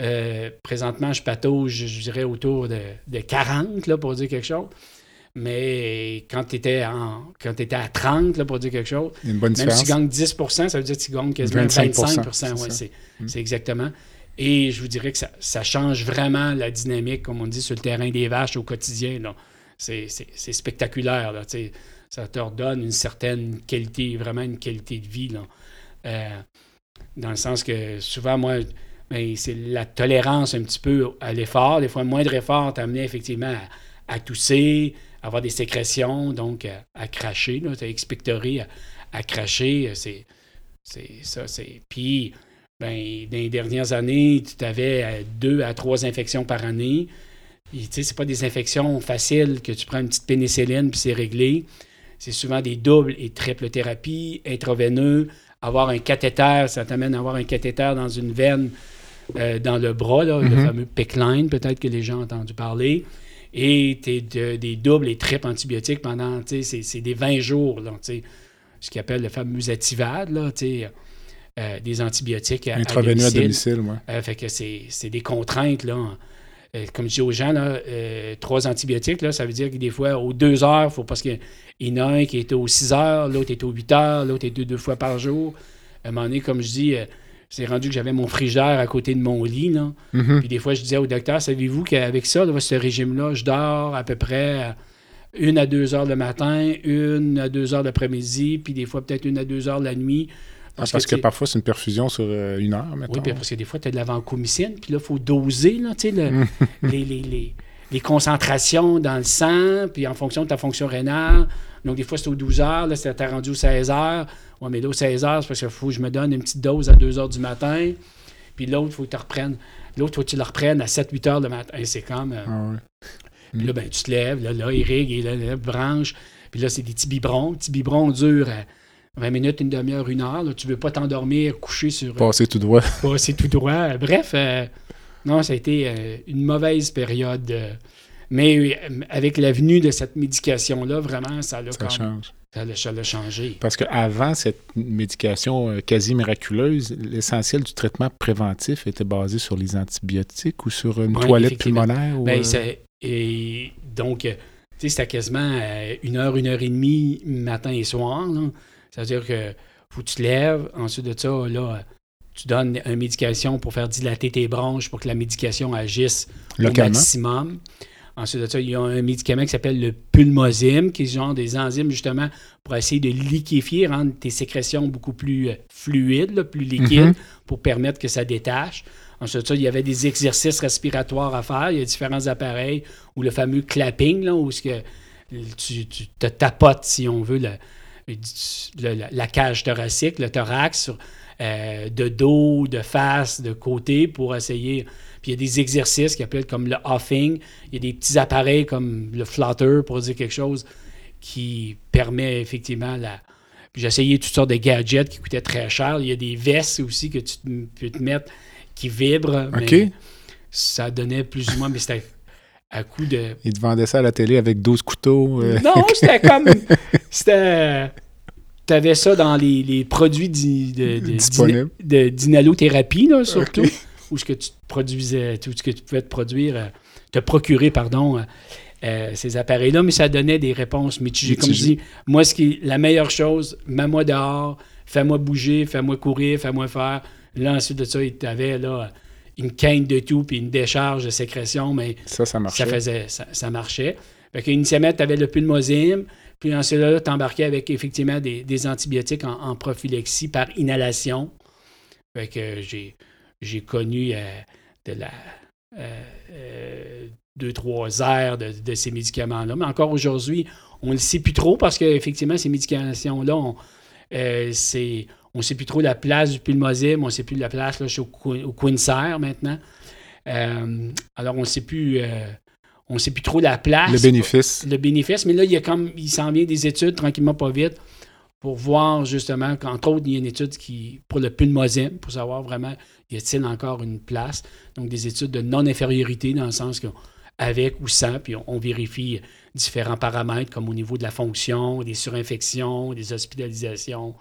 euh, présentement, je patauge, je dirais, autour de, de 40, là, pour dire quelque chose. Mais quand tu étais, quand étais à 30, là, pour dire quelque chose, une bonne même si tu gagnes 10 ça veut dire que tu gagnes quasiment 25 25 c'est ouais, ça. c'est, Mm. exactement. Et je vous dirais que ça, ça change vraiment la dynamique, comme on dit, sur le terrain des vaches au quotidien. C'est, spectaculaire. Là, ça te redonne une certaine qualité, vraiment une qualité de vie. Là. Euh, dans le sens que souvent, moi, ben, c'est la tolérance un petit peu à l'effort. Des fois, un moindre effort t'amenait effectivement à, à tousser, à avoir des sécrétions, donc à, à cracher, là, à expectorer, à, à cracher. C'est, c'est ça. C'est... Puis, ben, dans les dernières années, tu avais deux à trois infections par année. Tu sais, c'est pas des infections faciles que tu prends une petite pénicilline puis c'est réglé. C'est souvent des doubles et triples thérapies, intraveineux, avoir un cathéter, ça t'amène à avoir un cathéter dans une veine euh, dans le bras, là, le Mhm. fameux PICC line, peut-être que les gens ont entendu parler. Et de- des doubles et triples antibiotiques pendant, tu sais, c'est, des 20 jours, là, tu sais, ce qu'ils appellent le fameux Ativade, là, tu sais, euh, des antibiotiques à, à Intraveineux à domicile. domicile, ouais. Euh, fait que c'est des contraintes, là. Euh, comme je dis aux gens, là, trois antibiotiques, là, ça veut dire que des fois, aux deux heures, faut parce qu'il y en a un qui est aux six heures, l'autre est aux huit heures, l'autre est deux, deux fois par jour. À un moment donné, comme je dis, c'est rendu que j'avais mon frigidaire à côté de mon lit, là. Mhm. Puis des fois, je disais au docteur, savez-vous qu'avec ça, là, ce régime-là, je dors à peu près une à deux heures le matin, une à deux heures l'après-midi, puis des fois peut-être une à deux heures la nuit. Ah, parce que, parfois, c'est une perfusion sur euh, une heure, maintenant. oui, puis parce que des fois, tu as de la vancomycine, puis là, il faut doser là, tu sais, le- les, les- les- les concentrations dans le sang, puis en fonction de ta fonction rénale. Donc, des fois, c'est aux 12 heures, là, c'est- t'as rendu aux 16 heures. Oui, mais là, aux 16 heures, c'est parce qu'il faut que je me donne une petite dose à 2 heures du matin. Puis l'autre, il faut que tu reprennes. L'autre, il faut que tu le reprennes à 7-8 heures le matin. C'est comme. euh, Ah, ouais. puis là, ben, tu te lèves, là, là, il rigue, là, là, branche. Puis là, c'est des petits biberons. Les petits biberons durent euh, 20 minutes, une demi-heure, une heure. Là. Tu veux pas t'endormir, coucher sur. euh, Passer tout droit. pas c'est tout droit. Bref, euh, non, ça a été euh, une mauvaise période. Mais euh, avec la venue de cette médication-là, vraiment, ça l'a Ça change. ça l'a- changé. Parce qu'avant cette médication euh, quasi miraculeuse, l'essentiel du traitement préventif était basé sur les antibiotiques ou sur une toilette pulmonaire. Ou, Ben, euh, et donc, tu sais, c'était quasiment une heure, une heure et demie matin et soir. C'est-à-dire que faut que tu te lèves. Ensuite de ça, là, tu donnes une médication pour faire dilater tes bronches pour que la médication agisse au maximum. Ensuite de ça, il y a un médicament qui s'appelle le pulmosime, qui est genre des enzymes justement pour essayer de liquéfier, rendre tes sécrétions beaucoup plus euh, fluides, là, plus liquides, Mhm. pour permettre que ça détache. Ensuite de ça, il y avait des exercices respiratoires à faire. Il y a différents appareils, ou le fameux clapping, là, où ce que tu, tu te tapotes, si on veut, le- le- la, la cage thoracique, le thorax, sur, euh, de dos, de face, de côté, pour essayer. Puis il y a des exercices qui appellent comme le huffing. Il y a des petits appareils comme le flutter, pour dire quelque chose, qui permet effectivement la. Puis j'ai essayé toutes sortes de gadgets qui coûtaient très cher. Il y a des vestes aussi que tu te- peux te mettre qui vibrent. mais ça donnait plus ou moins, mais c'était à coup de. Ils te vendaient ça à la télé avec 12 couteaux. euh, Non, c'était comme. C'était. T'avais ça dans les, les produits de, de, Disponibles. de- d'inhalothérapie, là, surtout. Où ce que tu te produisais, tout ce que tu pouvais te produire, euh, te procurer, pardon, euh, euh, ces appareils-là, mais ça donnait des réponses mitigées. Comme je dis, moi, ce qui la meilleure chose, mets-moi dehors, fais-moi bouger, fais-moi courir, fais-moi faire. Là, ensuite de ça, tu avais là, une quinte de tout puis une décharge de sécrétion, mais Ça, ça marchait. ça faisait, ça, ça marchait. Fait qu'initialement, tu avais le pulmosime, puis ensuite là, tu embarquais avec effectivement des, des antibiotiques en, en prophylaxie par inhalation. Fait que j'ai, j'ai connu euh, de la euh, euh, deux, trois airs de, de ces médicaments-là. Mais encore aujourd'hui, on ne le sait plus trop parce qu'effectivement, ces médications-là, on euh, ne sait plus trop la place du pulmosime, on ne sait plus la place là, au, au Quincer maintenant. Euh, alors, on ne sait plus. euh, on ne sait plus trop la place. Le bénéfice. Le bénéfice, mais là, il y a comme, il s'en vient des études, tranquillement, pas vite, pour voir justement qu'entre autres, il y a une étude qui, pour le pulmosine, pour savoir vraiment, y a-t-il encore une place. Donc, des études de non-infériorité, dans le sens qu'avec ou sans, puis on, on, vérifie différents paramètres, comme au niveau de la fonction, des surinfections, des hospitalisations,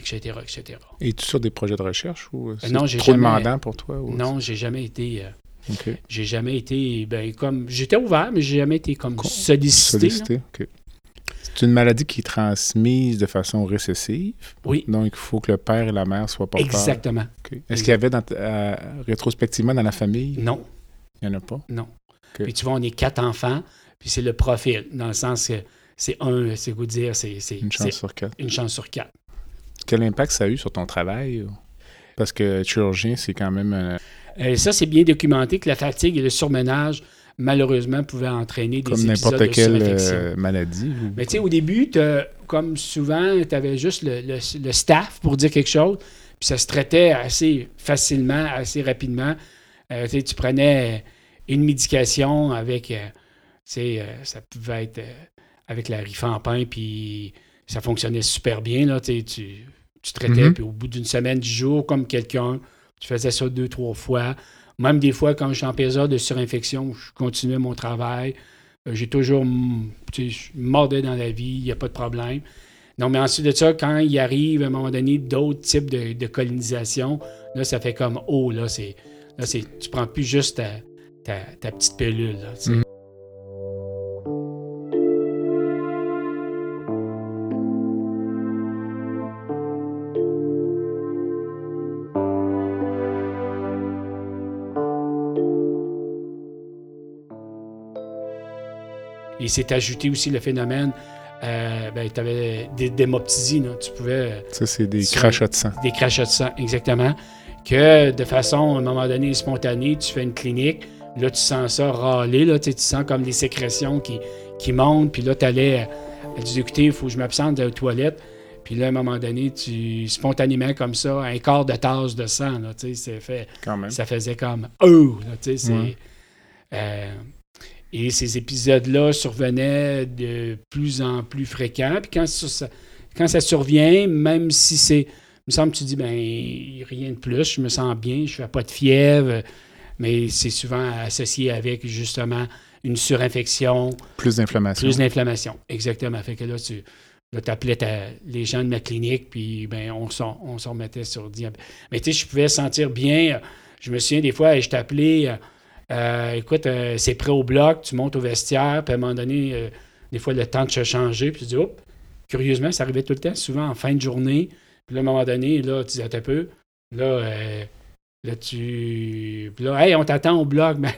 etc., etc. Et tu sur des projets de recherche ou c'est non, trop jamais, demandant pour toi? Ou Non, j'ai jamais été... euh, j'ai jamais été, ben, comme... J'étais ouvert, mais j'ai jamais été comme sollicité. C'est une maladie qui est transmise de façon récessive, Oui, donc il faut que le père et la mère soient porteurs. exactement. Est-ce qu'il y avait dans euh, rétrospectivement dans la famille? Non, Il n'y en a pas? non. Puis tu vois, on est quatre enfants, puis c'est le profil, dans le sens que c'est un, c'est quoi dire, c'est Une chance sur quatre. une chance sur quatre. Quel impact ça a eu sur ton travail? Parce que chirurgien, c'est quand même... Euh, ça, c'est bien documenté que la fatigue et le surmenage, malheureusement, pouvaient entraîner des comme épisodes n'importe de quelle euh, maladie. ou- Mais tu sais, au début, comme souvent, tu avais juste le, le- le staff pour dire quelque chose, puis ça se traitait assez facilement, assez rapidement. Euh, tu sais, tu prenais une médication avec, euh, tu sais, euh, ça pouvait être euh, avec la rifampin, puis ça fonctionnait super bien. Là, tu, tu, traitais, Mhm. puis au bout d'une semaine, dix jours, comme quelqu'un, tu faisais ça deux, trois fois. Même des fois, quand je suis en épisode de surinfection, je continuais mon travail. Euh, J'ai toujours, tu sais, je mordais dans la vie, il n'y a pas de problème. Non, mais ensuite de ça, quand il arrive à un moment donné d'autres types de, colonisation, là, ça fait comme oh, là, c'est. Là, c'est. Tu prends plus juste ta, petite pilule. Là. Et c'est ajouté aussi le phénomène, euh, ben, tu avais des démoptysies, là. tu pouvais. euh, Ça, c'est des crachats de sang. des crachats de sang, exactement. Que de façon, à un moment donné, spontanée, tu fais une clinique, là, tu sens ça râler, là, tu sens comme des sécrétions qui, qui montent, puis là, tu allais à dire, écoutez, il faut que je m'absente de la toilette. Puis là, à un moment donné, tu, spontanément, comme ça, un quart de tasse de sang, là, tu sais, c'est fait Quand même. ça faisait comme oh là, tu sais, c'est Ouais. euh, et ces épisodes-là survenaient de plus en plus fréquents. Puis quand ça, quand ça survient, même si c'est, il me semble que tu dis ben rien de plus, je me sens bien, je fais pas de fièvre, mais c'est souvent associé avec justement une surinfection, Plus d'inflammation. plus d'inflammation. Exactement. Fait que là, tu appelais les gens de ma clinique, puis ben, on s'en on s'en remettait sur diabète. Mais tu sais, je pouvais sentir bien. Je me souviens des fois, je t'appelais, euh, écoute, euh, c'est prêt au bloc, tu montes au vestiaire, puis à un moment donné, euh, des fois, le temps de se changer, puis tu dis, hop, curieusement, ça arrivait tout le temps, souvent en fin de journée. Puis là, à un moment donné, là, tu dis, un peu, là, euh, là, tu. Puis là, hey, on t'attend au bloc, mais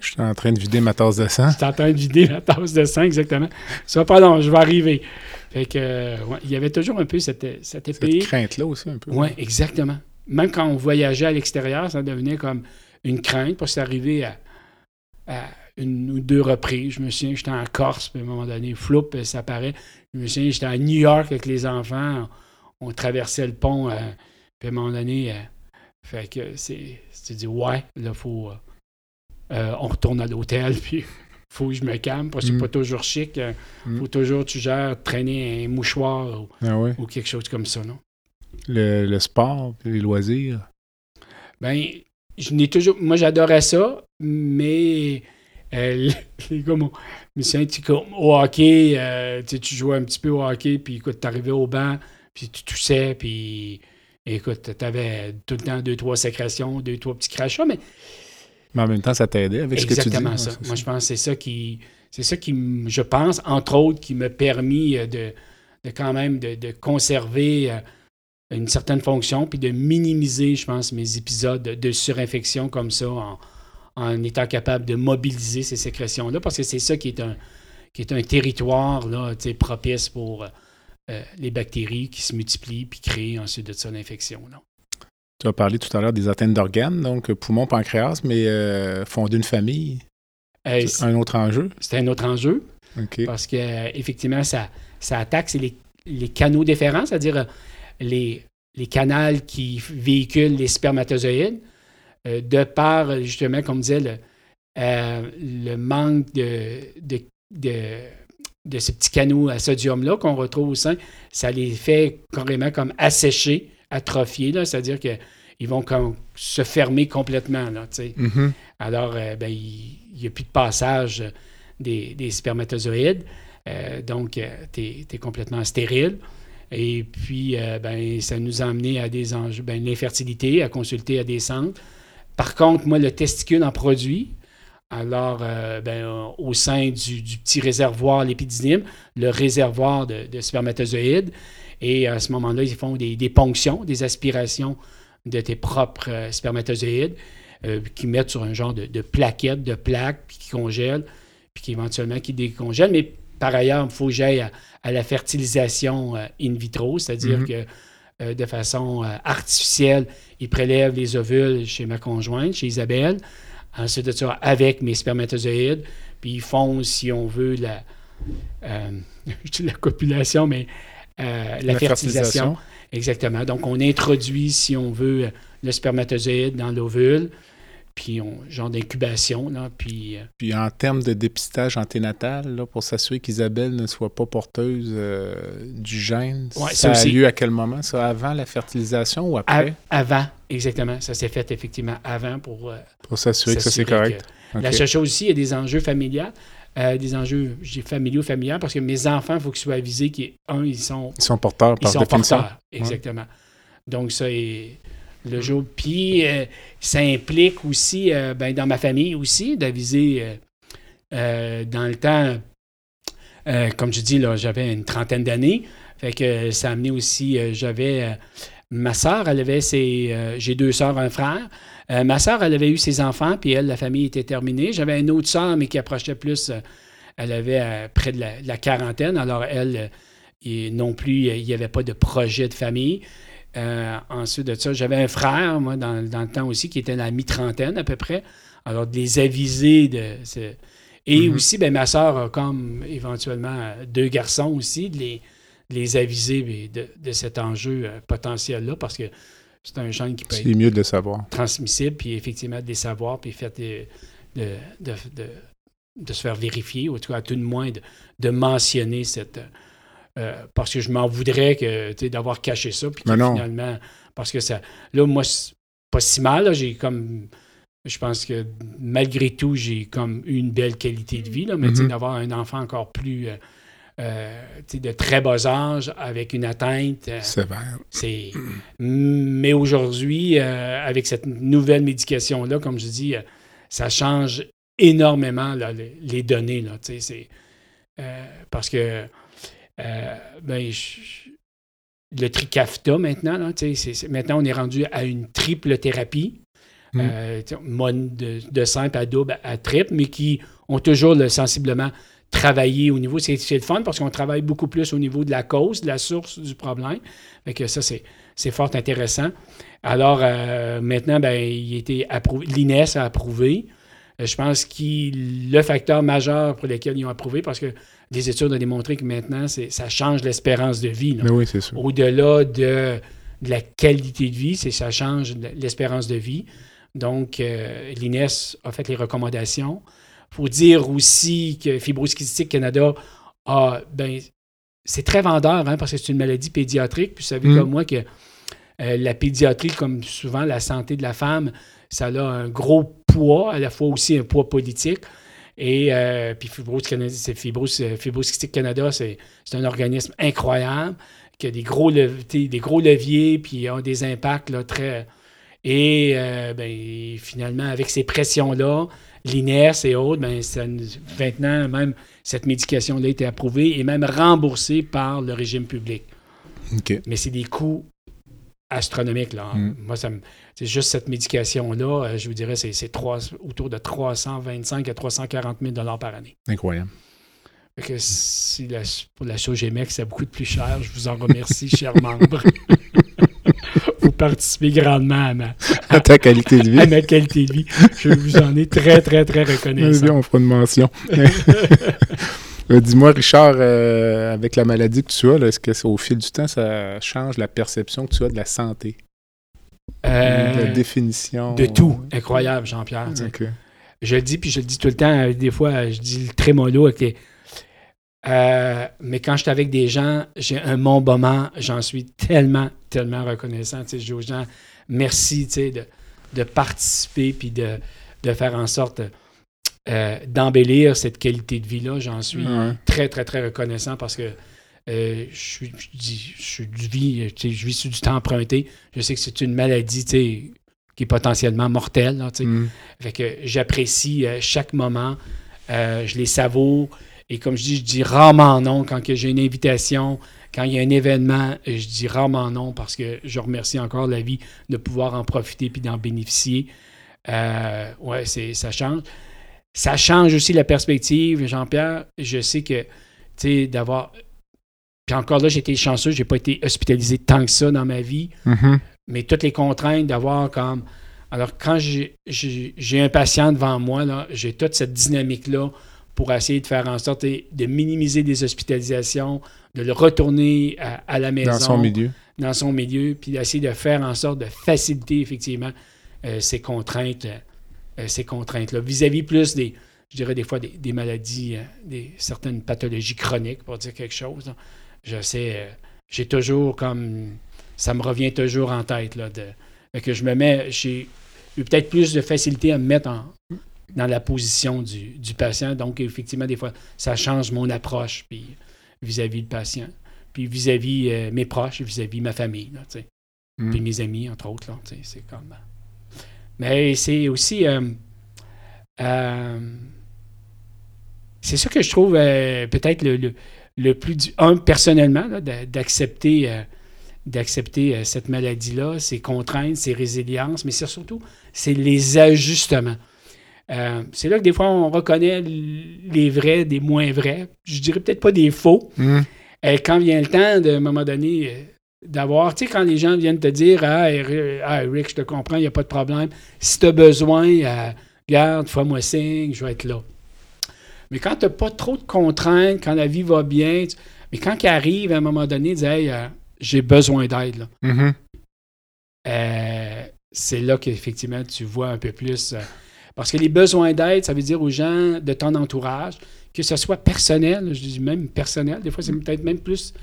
Je suis en train de vider ma tasse de sang. tu t'entends vider la tasse de sang, exactement. Ça va pas long, je vais arriver. Fait que, ouais, il y avait toujours un peu cette, cette Cette épée. crainte-là aussi, un peu. Oui, exactement. Même quand on voyageait à l'extérieur, ça devenait comme une crainte parce que c'est arrivé à, à une ou deux reprises. Je me souviens, j'étais en Corse, puis à un moment donné, floup, ça paraît. Je me souviens, j'étais à New York avec les enfants. On, on traversait le pont, euh, puis à un moment donné, euh, fait que c'est. Tu dis, ouais, là, faut. euh, euh, on retourne à l'hôtel, puis faut que je me calme parce que c'est Mm. pas toujours chic. euh, Mm. faut toujours, tu gères, traîner un mouchoir ou, Ah ouais. ou quelque chose comme ça, non? Le, le sport, les loisirs? Ben, je n'ai toujours. Moi, j'adorais ça, mais euh, les gars, mais c'est un petit comme au hockey, euh, tu jouais un petit peu au hockey, puis écoute, t'arrivais au banc, puis tu toussais, puis écoute, t'avais tout le temps deux, trois sécrétions, deux, trois petits crachats, mais Mais en même temps, ça t'aidait avec ce que tu dis. exactement ça. Moi, je pense que c'est ça qui. C'est ça qui, je pense, entre autres, qui m'a permis euh, de, de quand même de, de conserver euh, une certaine fonction, puis de minimiser, je pense, mes épisodes de, surinfection comme ça, en, en étant capable de mobiliser ces sécrétions-là, parce que c'est ça qui est un, qui est un territoire là, propice pour euh, les bactéries qui se multiplient puis créent ensuite de ça l'infection. Tu as parlé tout à l'heure des atteintes d'organes, donc euh, poumon, pancréas, mais euh, fonder une famille, Euh, c'est un autre enjeu? c'est un autre enjeu. Parce que euh, effectivement, ça, ça attaque c'est les, les canaux déférents, c'est-à-dire les, les canaux qui véhiculent les spermatozoïdes, euh, de par, justement, comme disait, le- euh, le manque de, de, de, de ces petits canaux à sodium-là qu'on retrouve au sein, ça les fait carrément comme assécher, atrophier, c'est-à-dire qu'ils vont comme se fermer complètement. Là. Mhm. Alors, euh, ben, il n'y a plus de passage des, des spermatozoïdes. Donc, tu es, complètement stérile. Et puis, euh, ben, ça nous a amené à des enjeux, ben, l'infertilité, à consulter à des centres. Par contre, moi, le testicule en produit. Alors, euh, ben, au sein du, du petit réservoir, l'épididyme, le réservoir de, de spermatozoïdes. Et à ce moment-là, ils font des, des ponctions, des aspirations de tes propres euh, spermatozoïdes qui mettent sur un genre de, de plaquette, de plaque, puis qui congèlent, puis qui éventuellement qui décongèlent. Mais par ailleurs, il faut que j'aille à, à la fertilisation euh, in vitro, c'est-à-dire Mhm. que euh, de façon euh, artificielle, ils prélèvent les ovules chez ma conjointe, chez Isabelle. Ensuite de ça, avec mes spermatozoïdes, puis ils font, si on veut, la, euh, copulation, mais la, fertilisation. Exactement. Donc, on introduit, si on veut, le spermatozoïde dans l'ovule, puis on, genre d'incubation, là, puis... euh, Puis en termes de dépistage anténatal, là, pour s'assurer qu'Isabelle ne soit pas porteuse euh, du gène, Ouais, ça ça a aussi. lieu à quel moment? Ça, avant la fertilisation ou après? avant, exactement. Ça s'est fait effectivement avant pour euh, Pour s'assurer que ça, c'est correct. que- La seule chose aussi, il y a des enjeux familiaux, euh, des enjeux j'ai familiaux, familiaux, parce que mes enfants, il faut qu'ils soient avisés qu'un, ils sont Ils sont porteurs Ils par sont définition. porteurs, exactement. Donc, ça est le jour. Puis, euh, ça implique aussi, euh, ben, dans ma famille aussi, d'aviser euh, euh, dans le temps, euh, comme je dis, là, j'avais une trentaine d'années. Fait que ça a amené aussi, euh, j'avais. euh, ma soeur, elle avait ses. euh, J'ai deux sœurs, un frère. Euh, ma soeur, elle avait eu ses enfants, puis elle, la famille était terminée. J'avais une autre sœur, mais qui approchait plus. euh, elle avait euh, près de la, quarantaine. Alors, elle, euh, non plus, euh, il n'y avait pas de projet de famille. Euh, ensuite de ça, j'avais un frère, moi, dans, dans le temps aussi, qui était dans la mi-trentaine à peu près. Alors, de les aviser de. Et Mhm. aussi, ben, ma soeur a comme éventuellement euh, deux garçons aussi, de les, de les aviser mais, de, de cet enjeu euh, potentiel-là, parce que c'est un gène qui peut être mieux de le savoir. transmissible, puis effectivement de les savoir, puis fait de, de, se faire vérifier, ou en tout cas, à tout de moins, de mentionner cette. Euh, parce que je m'en voudrais que d'avoir caché ça, puis finalement. Parce que ça. Là, moi, pas si mal, j'ai comme. Je pense que malgré tout, j'ai comme eu une belle qualité de vie, là, mais Mhm. d'avoir un enfant encore plus. euh, euh, de très bas âge, avec une atteinte. euh, Sévère. c'est... Mais aujourd'hui, euh, avec cette nouvelle médication-là, comme je dis, ça change énormément là, les, les données. Là, c'est, parce que euh, ben, je- le tricafta maintenant, là, maintenant on est rendu à une triple thérapie. Mm. euh, mon- de, de simple à double à triple, mais qui ont toujours le, sensiblement travaillé au niveau. C'est, c'est le fun parce qu'on travaille beaucoup plus au niveau de la cause, de la source du problème. Fait que ça, c'est, c'est fort intéressant. Alors, euh, maintenant, ben, il a été approuvé. L'INES a approuvé. Je pense que le facteur majeur pour lequel ils ont approuvé, parce que les études ont démontré que maintenant, ça change l'espérance de vie. oui, c'est sûr. Au-delà de, de la qualité de vie, c'est ça change l'espérance de vie. Donc, euh, l'INES a fait les recommandations. Il faut dire aussi que Fibrose Kystique Canada a, ben, c'est très vendeur, hein, parce que c'est une maladie pédiatrique. Puis vous savez Mm. comme moi que euh, la pédiatrie, comme souvent la santé de la femme, ça a un gros poids, à la fois aussi un poids politique. Et euh, puis Fibrose, Canada, c'est Fibrose, Fibrose Kystique Canada, c'est c'est un organisme incroyable qui a des gros, des gros leviers, puis a des impacts là, très. Et euh, ben, finalement, avec ces pressions-là, l'INES et autres, ben, ça maintenant, même cette médication-là a été approuvée et même remboursée par le régime public. OK. Mais c'est des coûts astronomiques. Là. Mm. Moi, ça me- juste cette médication-là, euh, je vous dirais, c'est, c'est trois- autour de 325 à 340 000 par année. Incroyable. Fait que si la- pour la Sogémec, c'est beaucoup de plus cher, je vous en remercie, chers membres. vous participez grandement à ma, À ta qualité de vie. à ma qualité de vie. Je vous en ai très, très, très reconnaissant. bien, on fera une mention. Dis-moi, Richard, euh, avec la maladie que tu as, est-ce que c'est- au fil du temps, ça change la perception que tu as de la santé? Euh, la définition? de tout. Incroyable, Jean-Pierre. je le dis, puis je le dis tout le temps, euh, des fois, euh, je dis le trémolo, ok. Euh, mais quand je suis avec des gens, j'ai un bon moment, j'en suis tellement, tellement reconnaissant. Je dis aux gens, merci, de, de participer, puis de, de faire en sorte euh, d'embellir cette qualité de vie-là. J'en suis très, très, très reconnaissant parce que euh, je, suis, je, je suis du vie, tu sais, je vis sur du temps emprunté. Je sais que c'est une maladie, qui est potentiellement mortelle, là. Mm. Fait que j'apprécie euh, chaque moment, euh, je les savoure. Et comme je dis, je dis rarement non quand j'ai une invitation, quand il y a un événement, euh, je dis rarement non parce que je remercie encore la vie de pouvoir en profiter puis d'en bénéficier. Euh, ouais, c'est, ça change. Ça change aussi la perspective, Jean-Pierre. Je sais que, tu sais, d'avoir. Puis encore là, j'ai été chanceux, j'ai pas été hospitalisé tant que ça dans ma vie Mhm. mais toutes les contraintes d'avoir comme. Alors, quand j'ai- un patient devant moi, j'ai toute cette dynamique-là pour essayer de faire en sorte de minimiser des hospitalisations, de le retourner à, à la maison, Dans son milieu. dans son milieu, puis d'essayer de faire en sorte de faciliter effectivement euh, ces contraintes, euh, ces contraintes-là, vis-à-vis plus des, je dirais des fois des, des maladies, euh, des certaines pathologies chroniques, pour dire quelque chose. là. Je sais, euh, j'ai toujours comme, ça me revient toujours en tête là, de, que je me mets, j'ai eu peut-être plus de facilité à me mettre en, dans la position du, du patient, donc effectivement des fois ça change mon approche puis vis-à-vis le patient puis vis-à-vis euh, mes proches, vis-à-vis ma famille, là. Mm. puis mes amis, entre autres. Là, c'est comme... Mais c'est aussi... euh, euh, c'est ça que je trouve euh, peut-être le, le, le plus... Du, un, personnellement, d'accepter... d'accepter cette maladie-là, ses contraintes, ses résiliences, mais c'est surtout, c'est les ajustements. Euh, c'est là que des fois, on reconnaît les vrais des moins vrais. Je dirais peut-être pas des faux, Mm. euh, quand vient le temps, de, à un moment donné, d'avoir, tu sais, quand les gens viennent te dire Ah, Ri- ah, Rick, je te comprends, il n'y a pas de problème. Si tu as besoin, euh, garde, fais-moi signe, je vais être là. Mais quand tu n'as pas trop de contraintes, quand la vie va bien, tu- mais quand il arrive à un moment donné, dire Hey, euh, j'ai besoin d'aide, là. Euh, c'est là qu'effectivement tu vois un peu plus. parce que les besoins d'aide, ça veut dire aux gens de ton entourage, que ce soit personnel, je dis même personnel, des fois c'est peut-être même plus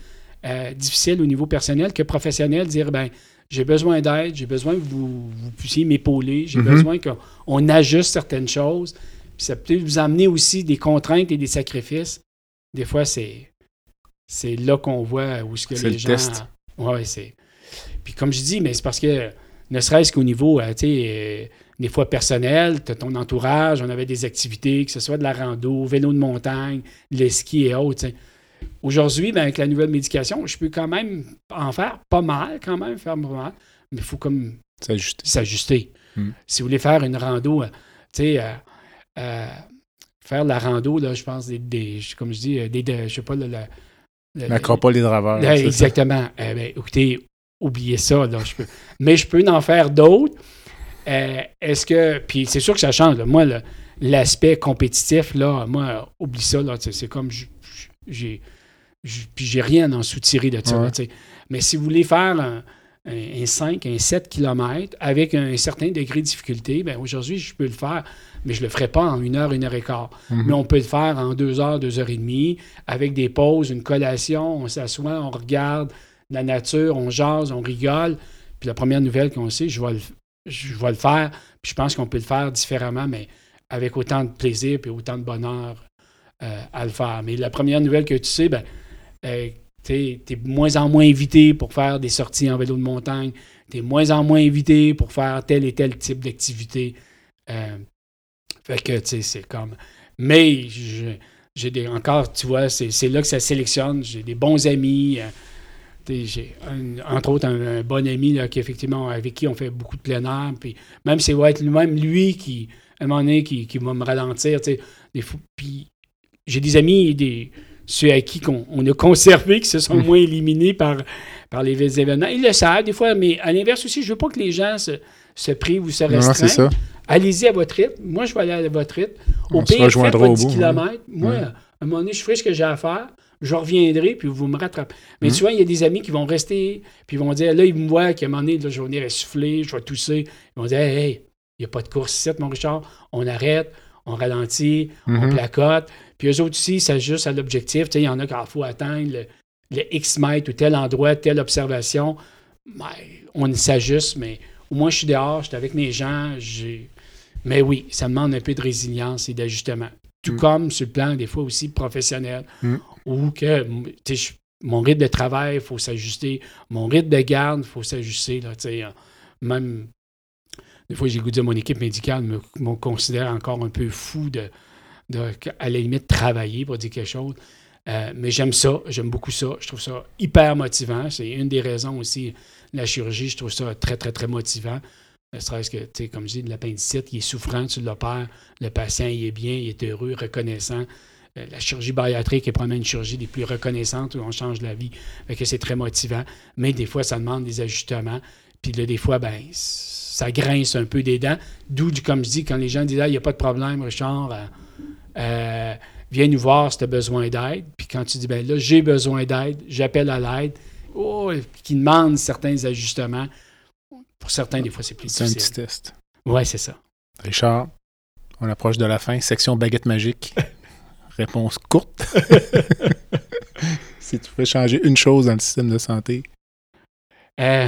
euh, difficile au niveau personnel que professionnel, dire ben j'ai besoin d'aide, j'ai besoin que vous, vous puissiez m'épauler, j'ai Mhm. besoin qu'on on ajuste certaines choses. Puis ça peut vous amener aussi des contraintes et des sacrifices. Des fois, c'est c'est là qu'on voit où ce que les le gens. test. Ouais, c'est. Puis comme je dis, mais c'est parce que ne serait-ce qu'au niveau, euh, tu sais, euh, des fois personnel, tu as ton entourage, on avait des activités, que ce soit de la rando, vélo de montagne, le ski et autres. Aujourd'hui, ben, avec la nouvelle médication, je peux quand même en faire pas mal, quand même, faire pas mal, mais il faut comme s'ajuster. Mm. Si vous voulez faire une rando, euh, tu sais, euh, euh, faire de la rando, là, je pense, des, des- comme je dis, euh, des, de- je sais pas, le- le- le- L'acropole des draveurs. Là, exactement. Eh ben, écoutez, oubliez ça. Là, je peux. Mais je peux en faire d'autres. Est-ce que. Puis c'est sûr que ça change. là. Moi, l'aspect compétitif, là, moi, oublie ça. C'est comme. je- J'ai. je- Puis j'ai rien à en soutirer de ça. Ouais. Mais si vous voulez faire un, un, un 5, un 7 km avec un certain degré de difficulté, ben aujourd'hui, je peux le faire, mais je ne le ferai pas en une heure, une heure et quart. Mhm. Mais on peut le faire en deux heures, deux heures et demie, avec des pauses, une collation, on s'assoit, on regarde la nature, on jase, on rigole. Puis la première nouvelle qu'on sait, je vais le, je vais le faire. Puis je pense qu'on peut le faire différemment, mais avec autant de plaisir et autant de bonheur à le faire. Mais la première nouvelle que tu sais, ben, euh, tu es moins en moins invité pour faire des sorties en vélo de montagne. Tu es moins en moins invité pour faire tel et tel type d'activité. Euh, fait que, c'est comme. Mais j'ai. Encore, tu vois, c'est là que ça sélectionne. J'ai des bons amis. euh, j'ai entre autres un, bon ami qui effectivement avec qui on fait beaucoup de plein air. Puis même c'est être lui-même lui qui, à un moment donné, qui, va me ralentir. J'ai des amis, des, ceux à qui qu'on- on, a conservé, qui se sont Mm. moins éliminés par, par les événements. Ils le savent des fois, mais à l'inverse aussi, je veux pas que les gens se, se privent ou se restreignent. Allez-y à votre rythme. Moi, je vais aller à votre rythme. Au On se pire, faites rejoindra au 10 bout, km. Moi, Ouais. à un moment donné, je ferai ce que j'ai à faire. Je reviendrai, puis vous me rattrapez. Mais Mhm. tu vois, il y a des amis qui vont rester, puis ils vont dire, là, ils me voient qu'à un moment donné, là, je vais venir essouffler, je vais tousser. Ils vont dire, hey, hey, il n'y a pas de course ici, mon Richard. On arrête, on ralentit, on Mhm. placote. Puis eux autres aussi, ça juste à l'objectif. Tu sais, il y en a quand il faut atteindre le, le X mètres ou tel endroit, telle observation. On s'ajuste, mais au moins je suis dehors, je suis avec mes gens. j'ai- Mais oui, ça demande un peu de résilience et d'ajustement. Tout Mm. comme sur le plan, des fois aussi professionnel, Mm. ou que mon rythme de travail, il faut s'ajuster. Mon rythme de garde, il faut s'ajuster. là, euh, Même des fois, j'ai goûté à mon équipe médicale me, me considère encore un peu fou de, de- à la limite, travailler pour dire quelque chose. Euh, mais j'aime ça, j'aime beaucoup ça. Je trouve ça hyper motivant. C'est une des raisons aussi, la chirurgie, je trouve ça très, très, très motivant. Ne serait-ce que, tu sais, comme je dis, de l'appendicite, il est souffrant, tu l'opères, le patient, il est bien, il est heureux, reconnaissant. Euh, La chirurgie bariatrique est probablement une chirurgie des plus reconnaissantes où on change la vie. Fait que c'est très motivant. Mais des fois, ça demande des ajustements. Puis là, des fois, ben, ça grince un peu des dents. D'où, comme je dis, quand les gens disent Ah, il n'y a pas de problème, Richard, euh, euh, viens nous voir si tu as besoin d'aide. Puis quand tu dis ben là, j'ai besoin d'aide, j'appelle à l'aide, oh, qui demande certains ajustements. Pour certains, des fois, c'est plus C'est un petit difficile. test. Oui, c'est ça. Richard, on approche de la fin. Section baguette magique. Réponse courte. si tu pouvais changer une chose dans le système de santé. Euh,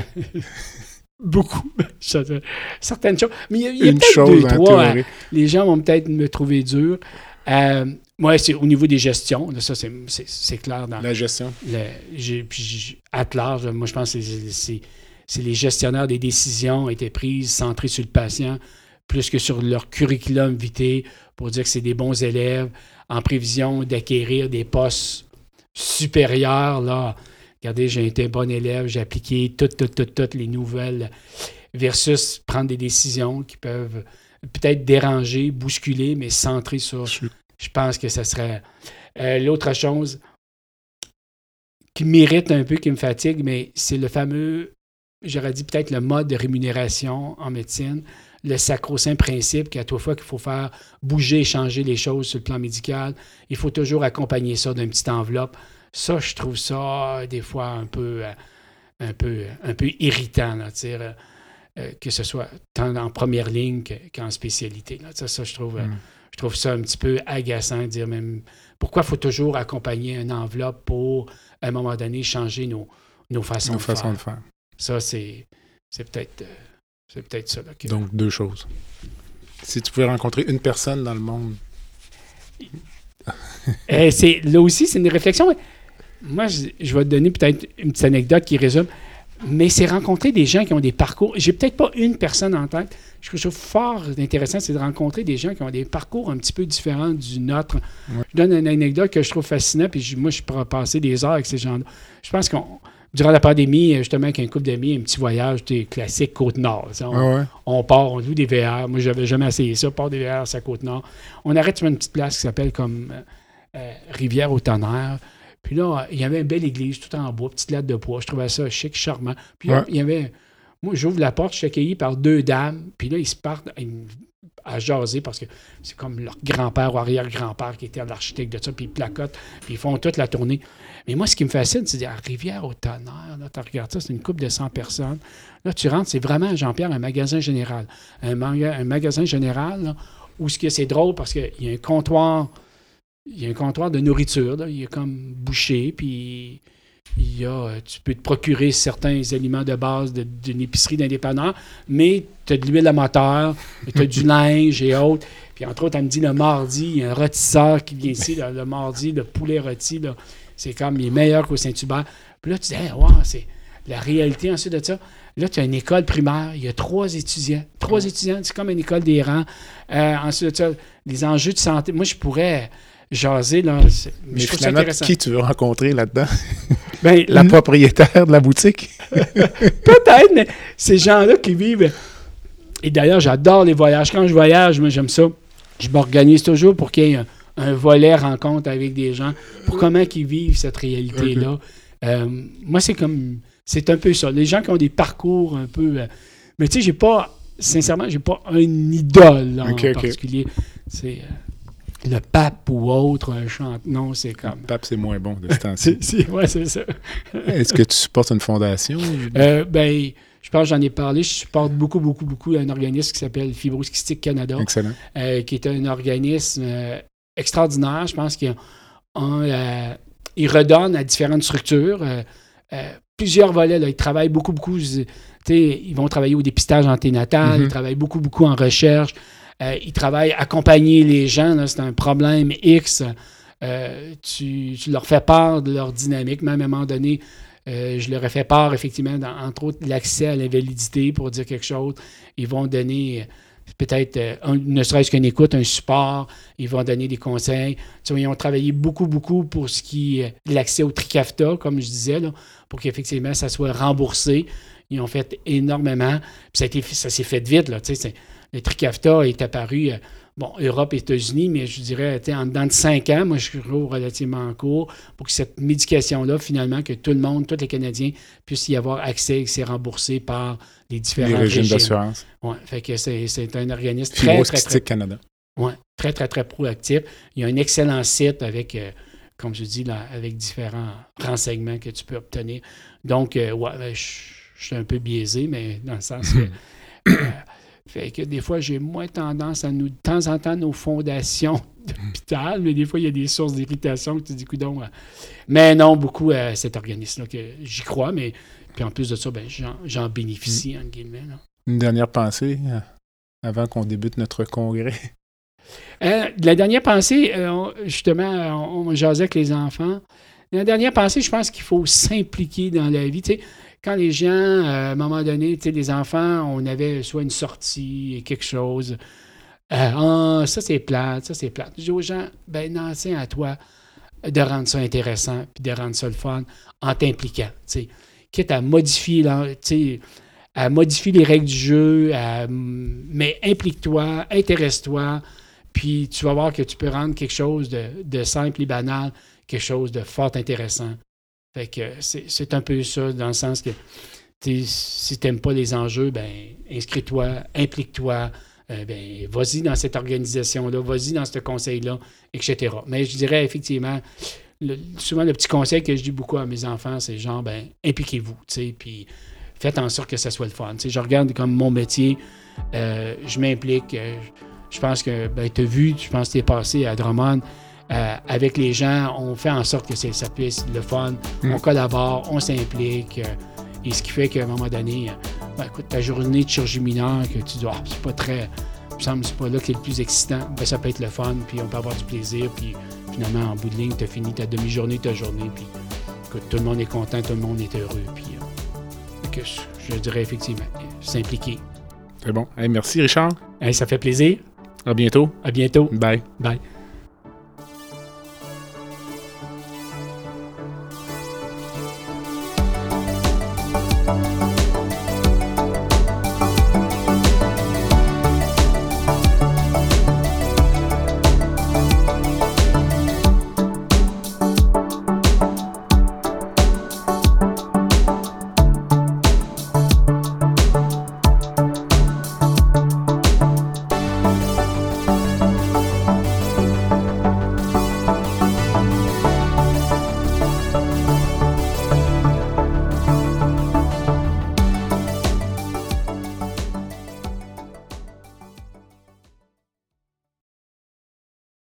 beaucoup. Certaines choses. Mais il y a, a Une peut-être chose deux, trois. hein. Les gens vont peut-être me trouver dur. Euh, moi, c'est au niveau des gestions. là, ça, c'est- clair dans La gestion. le, puis à large, moi, je pense que c'est- les gestionnaires des décisions étaient prises centrées sur le patient plus que sur leur curriculum vitae pour dire que c'est des bons élèves en prévision d'acquérir des postes supérieurs. Là. Regardez, j'ai été un bon élève, j'ai appliqué toutes, toutes, toutes, toutes les nouvelles versus prendre des décisions qui peuvent peut-être déranger, bousculer, mais centrées sur Je- je pense que ça serait. Euh, L'autre chose qui mérite un peu, qui me fatigue, mais c'est le fameux, j'aurais dit peut-être le mode de rémunération en médecine, le sacro-saint principe qu'à toute fois qu'il faut faire bouger et changer les choses sur le plan médical, il faut toujours accompagner ça d'une petite enveloppe. Ça, je trouve ça des fois un peu, euh, un peu, un peu irritant, là, euh, que ce soit tant en première ligne que- qu'en spécialité. là. Ça, ça, je trouve. euh, Mm. je trouve ça un petit peu agaçant de dire même pourquoi il faut toujours accompagner une enveloppe pour, à un moment donné, changer nos, nos façons Nos de façons faire. de faire. Ça, c'est, peut-être euh, c'est peut-être ça. là, que- Donc, deux choses. Si tu pouvais rencontrer une personne dans le monde, Eh, c'est, là aussi, c'est une réflexion. Moi, je, je vais te donner peut-être une petite anecdote qui résume. Mais c'est rencontrer des gens qui ont des parcours. J'ai peut-être pas une personne en tête. Ce que je trouve fort intéressant, c'est de rencontrer des gens qui ont des parcours un petit peu différents du nôtre. Ouais. Je donne une anecdote que je trouve fascinante, puis je- moi, je pourrais passer des heures avec ces gens-là. Je pense qu'on, durant la pandémie, justement, avec un couple d'amis, un petit voyage tu sais, classique Côte-Nord. on- ouais, ouais. on part, on loue des VR. Moi, j'avais jamais essayé ça. On part des VR sur la Côte-Nord. On arrête sur une petite place qui s'appelle comme euh, euh, Rivière au Tonnerre. Puis là, il y avait une belle église tout en bois, petite latte de bois. Je trouvais ça chic, charmant. Puis là, Ouais. il y avait. Moi, j'ouvre la porte, je suis accueilli par deux dames. Puis là, ils se partent à, jaser parce que c'est comme leur grand-père ou arrière-grand-père qui était l'architecte de ça. Puis ils placotent, puis ils font toute la tournée. Mais moi, ce qui me fascine, c'est à Rivière au Tonnerre. Là, tu regardes ça, c'est une couple de 100 personnes. Là, tu rentres, c'est vraiment, Jean-Pierre, un magasin général. Un, manga- un magasin général là, où ce que c'est drôle parce qu'il y a un comptoir, il y a un comptoir de nourriture. Là, il est comme bouché, puis il y a, euh, tu peux te procurer certains aliments de base d'une épicerie d'indépendant, mais tu as de l'huile à moteur, tu as du linge et autres. Puis entre autres, elle me dit le mardi, il y a un rôtisseur qui vient ici, là, le mardi, le poulet rôti, c'est comme, il est meilleur qu'au Saint-Hubert. Puis là, tu dis, hey, wow, c'est la réalité ensuite de ça. Là, tu as une école primaire, il y a trois étudiants. Trois étudiants, c'est comme une école des rangs. Euh, ensuite de ça, les enjeux de santé. Moi, je pourrais jaser, là. Mais je finalement, qui tu veux rencontrer là-dedans? Ben, La propriétaire de la boutique? Peut-être, mais ces gens-là qui vivent. Et d'ailleurs, j'adore les voyages. Quand je voyage, moi, j'aime ça. Je m'organise toujours pour qu'il y ait un, un volet rencontre avec des gens, pour comment ils vivent cette réalité-là. Euh, moi, c'est comme. C'est un peu ça. Les gens qui ont des parcours un peu. euh, mais tu sais, j'ai pas. Sincèrement, j'ai pas un idole là, en particulier. C'est. euh, le pape ou autre chante. Non, c'est comme. Le pape, c'est moins bon de ce temps-ci. ouais, c'est ça. Est-ce que tu supportes une fondation? Euh, ben, je pense j'en ai parlé. Je supporte beaucoup, beaucoup, beaucoup un organisme qui s'appelle Fibrosquistique Canada. Excellent. Euh, qui est un organisme euh, extraordinaire. Je pense qu'il redonne à différentes structures plusieurs volets. Là. Ils travaillent beaucoup, beaucoup. ils vont travailler au dépistage anténatal, ils mm-hmm. travaillent beaucoup, beaucoup en recherche. Euh, ils travaillent à accompagner les gens. C'est un problème X. Euh, tu, leur fais part de leur dynamique. Même à un moment donné, euh, je leur ai fait part, effectivement, entre autres, l'accès à l'invalidité pour dire quelque chose. Ils vont donner peut-être, ne serait-ce qu'une écoute, un support. Ils vont donner des conseils. ils ont travaillé beaucoup, beaucoup pour ce qui est l'accès au TRICAFTA, comme je disais, pour qu'effectivement, ça soit remboursé. Ils ont fait énormément. Ça, ça s'est fait vite. Là, le Tricafta est apparu, euh, bon, Europe, États-Unis, mais je dirais, en dedans de cinq ans, moi, je suis relativement court pour que cette médication-là, finalement, que tout le monde, tous les Canadiens puissent y avoir accès et que c'est remboursé par les différents les régimes. d'assurance. Oui, fait que c'est un organisme très, très, très, Canada. Oui, très, très, très proactif. Il y a un excellent site avec, euh, comme je dis, là, avec différents renseignements que tu peux obtenir. Donc, euh, ouais, ben, je, suis un peu biaisé, mais dans le sens que... Fait que des fois, j'ai moins tendance à nous, de temps en temps, nos fondations d'hôpital, mais des fois, il y a des sources d'irritation que tu dis, coudon. Euh. Mais non, beaucoup à cet organisme-là, que j'y crois, mais puis en plus de ça, ben, j'en bénéficie, en guillemets. Une dernière pensée euh, avant qu'on débute notre congrès? Euh, la dernière pensée, justement, on, on jasait avec les enfants. La dernière pensée, je pense qu'il faut s'impliquer dans la vie. Tu sais, quand les gens, euh, à un moment donné, tu sais, les enfants, on avait soit une sortie, quelque chose. Euh, ah, ça c'est plate, ça c'est plate. Je dis aux gens, ben non, c'est à toi de rendre ça intéressant puis de rendre ça le fun en t'impliquant. Tu sais. Quitte à modifier, à modifier les règles du jeu, mais implique-toi, intéresse-toi, puis tu vas voir que tu peux rendre quelque chose de simple et banal, quelque chose de fort intéressant. Fait que c'est un peu ça, dans le sens que si tu n'aimes pas les enjeux, ben inscris-toi, implique-toi, euh, ben, vas-y dans cette organisation-là, vas-y dans ce conseil-là, etc. Mais je dirais effectivement, souvent le petit conseil que je dis beaucoup à mes enfants, c'est genre, ben, impliquez-vous, puis faites en sorte que ça soit le fun. je regarde comme mon métier, euh, je m'implique, euh, je pense que, ben, tu as vu, je pense que tu es passé à Drummond, euh, avec les gens, on fait en sorte que ça puisse être le fun. Mm. On collabore, on s'implique. Euh, et ce qui fait qu'à un moment donné, euh, ben, écoute, ta journée de chirurgie mineure, que tu dis, ah, c'est pas très. Il me semble c'est pas là qui est le plus excitant. Ben, ça peut être le fun, puis on peut avoir du plaisir, puis finalement, en bout de ligne, tu as fini ta demi-journée, ta journée, puis écoute, tout le monde est content, tout le monde est heureux, puis que je, dirais effectivement, s'impliquer. C'est bon. merci, Richard. ça fait plaisir. À bientôt. À bientôt. Bye. Bye.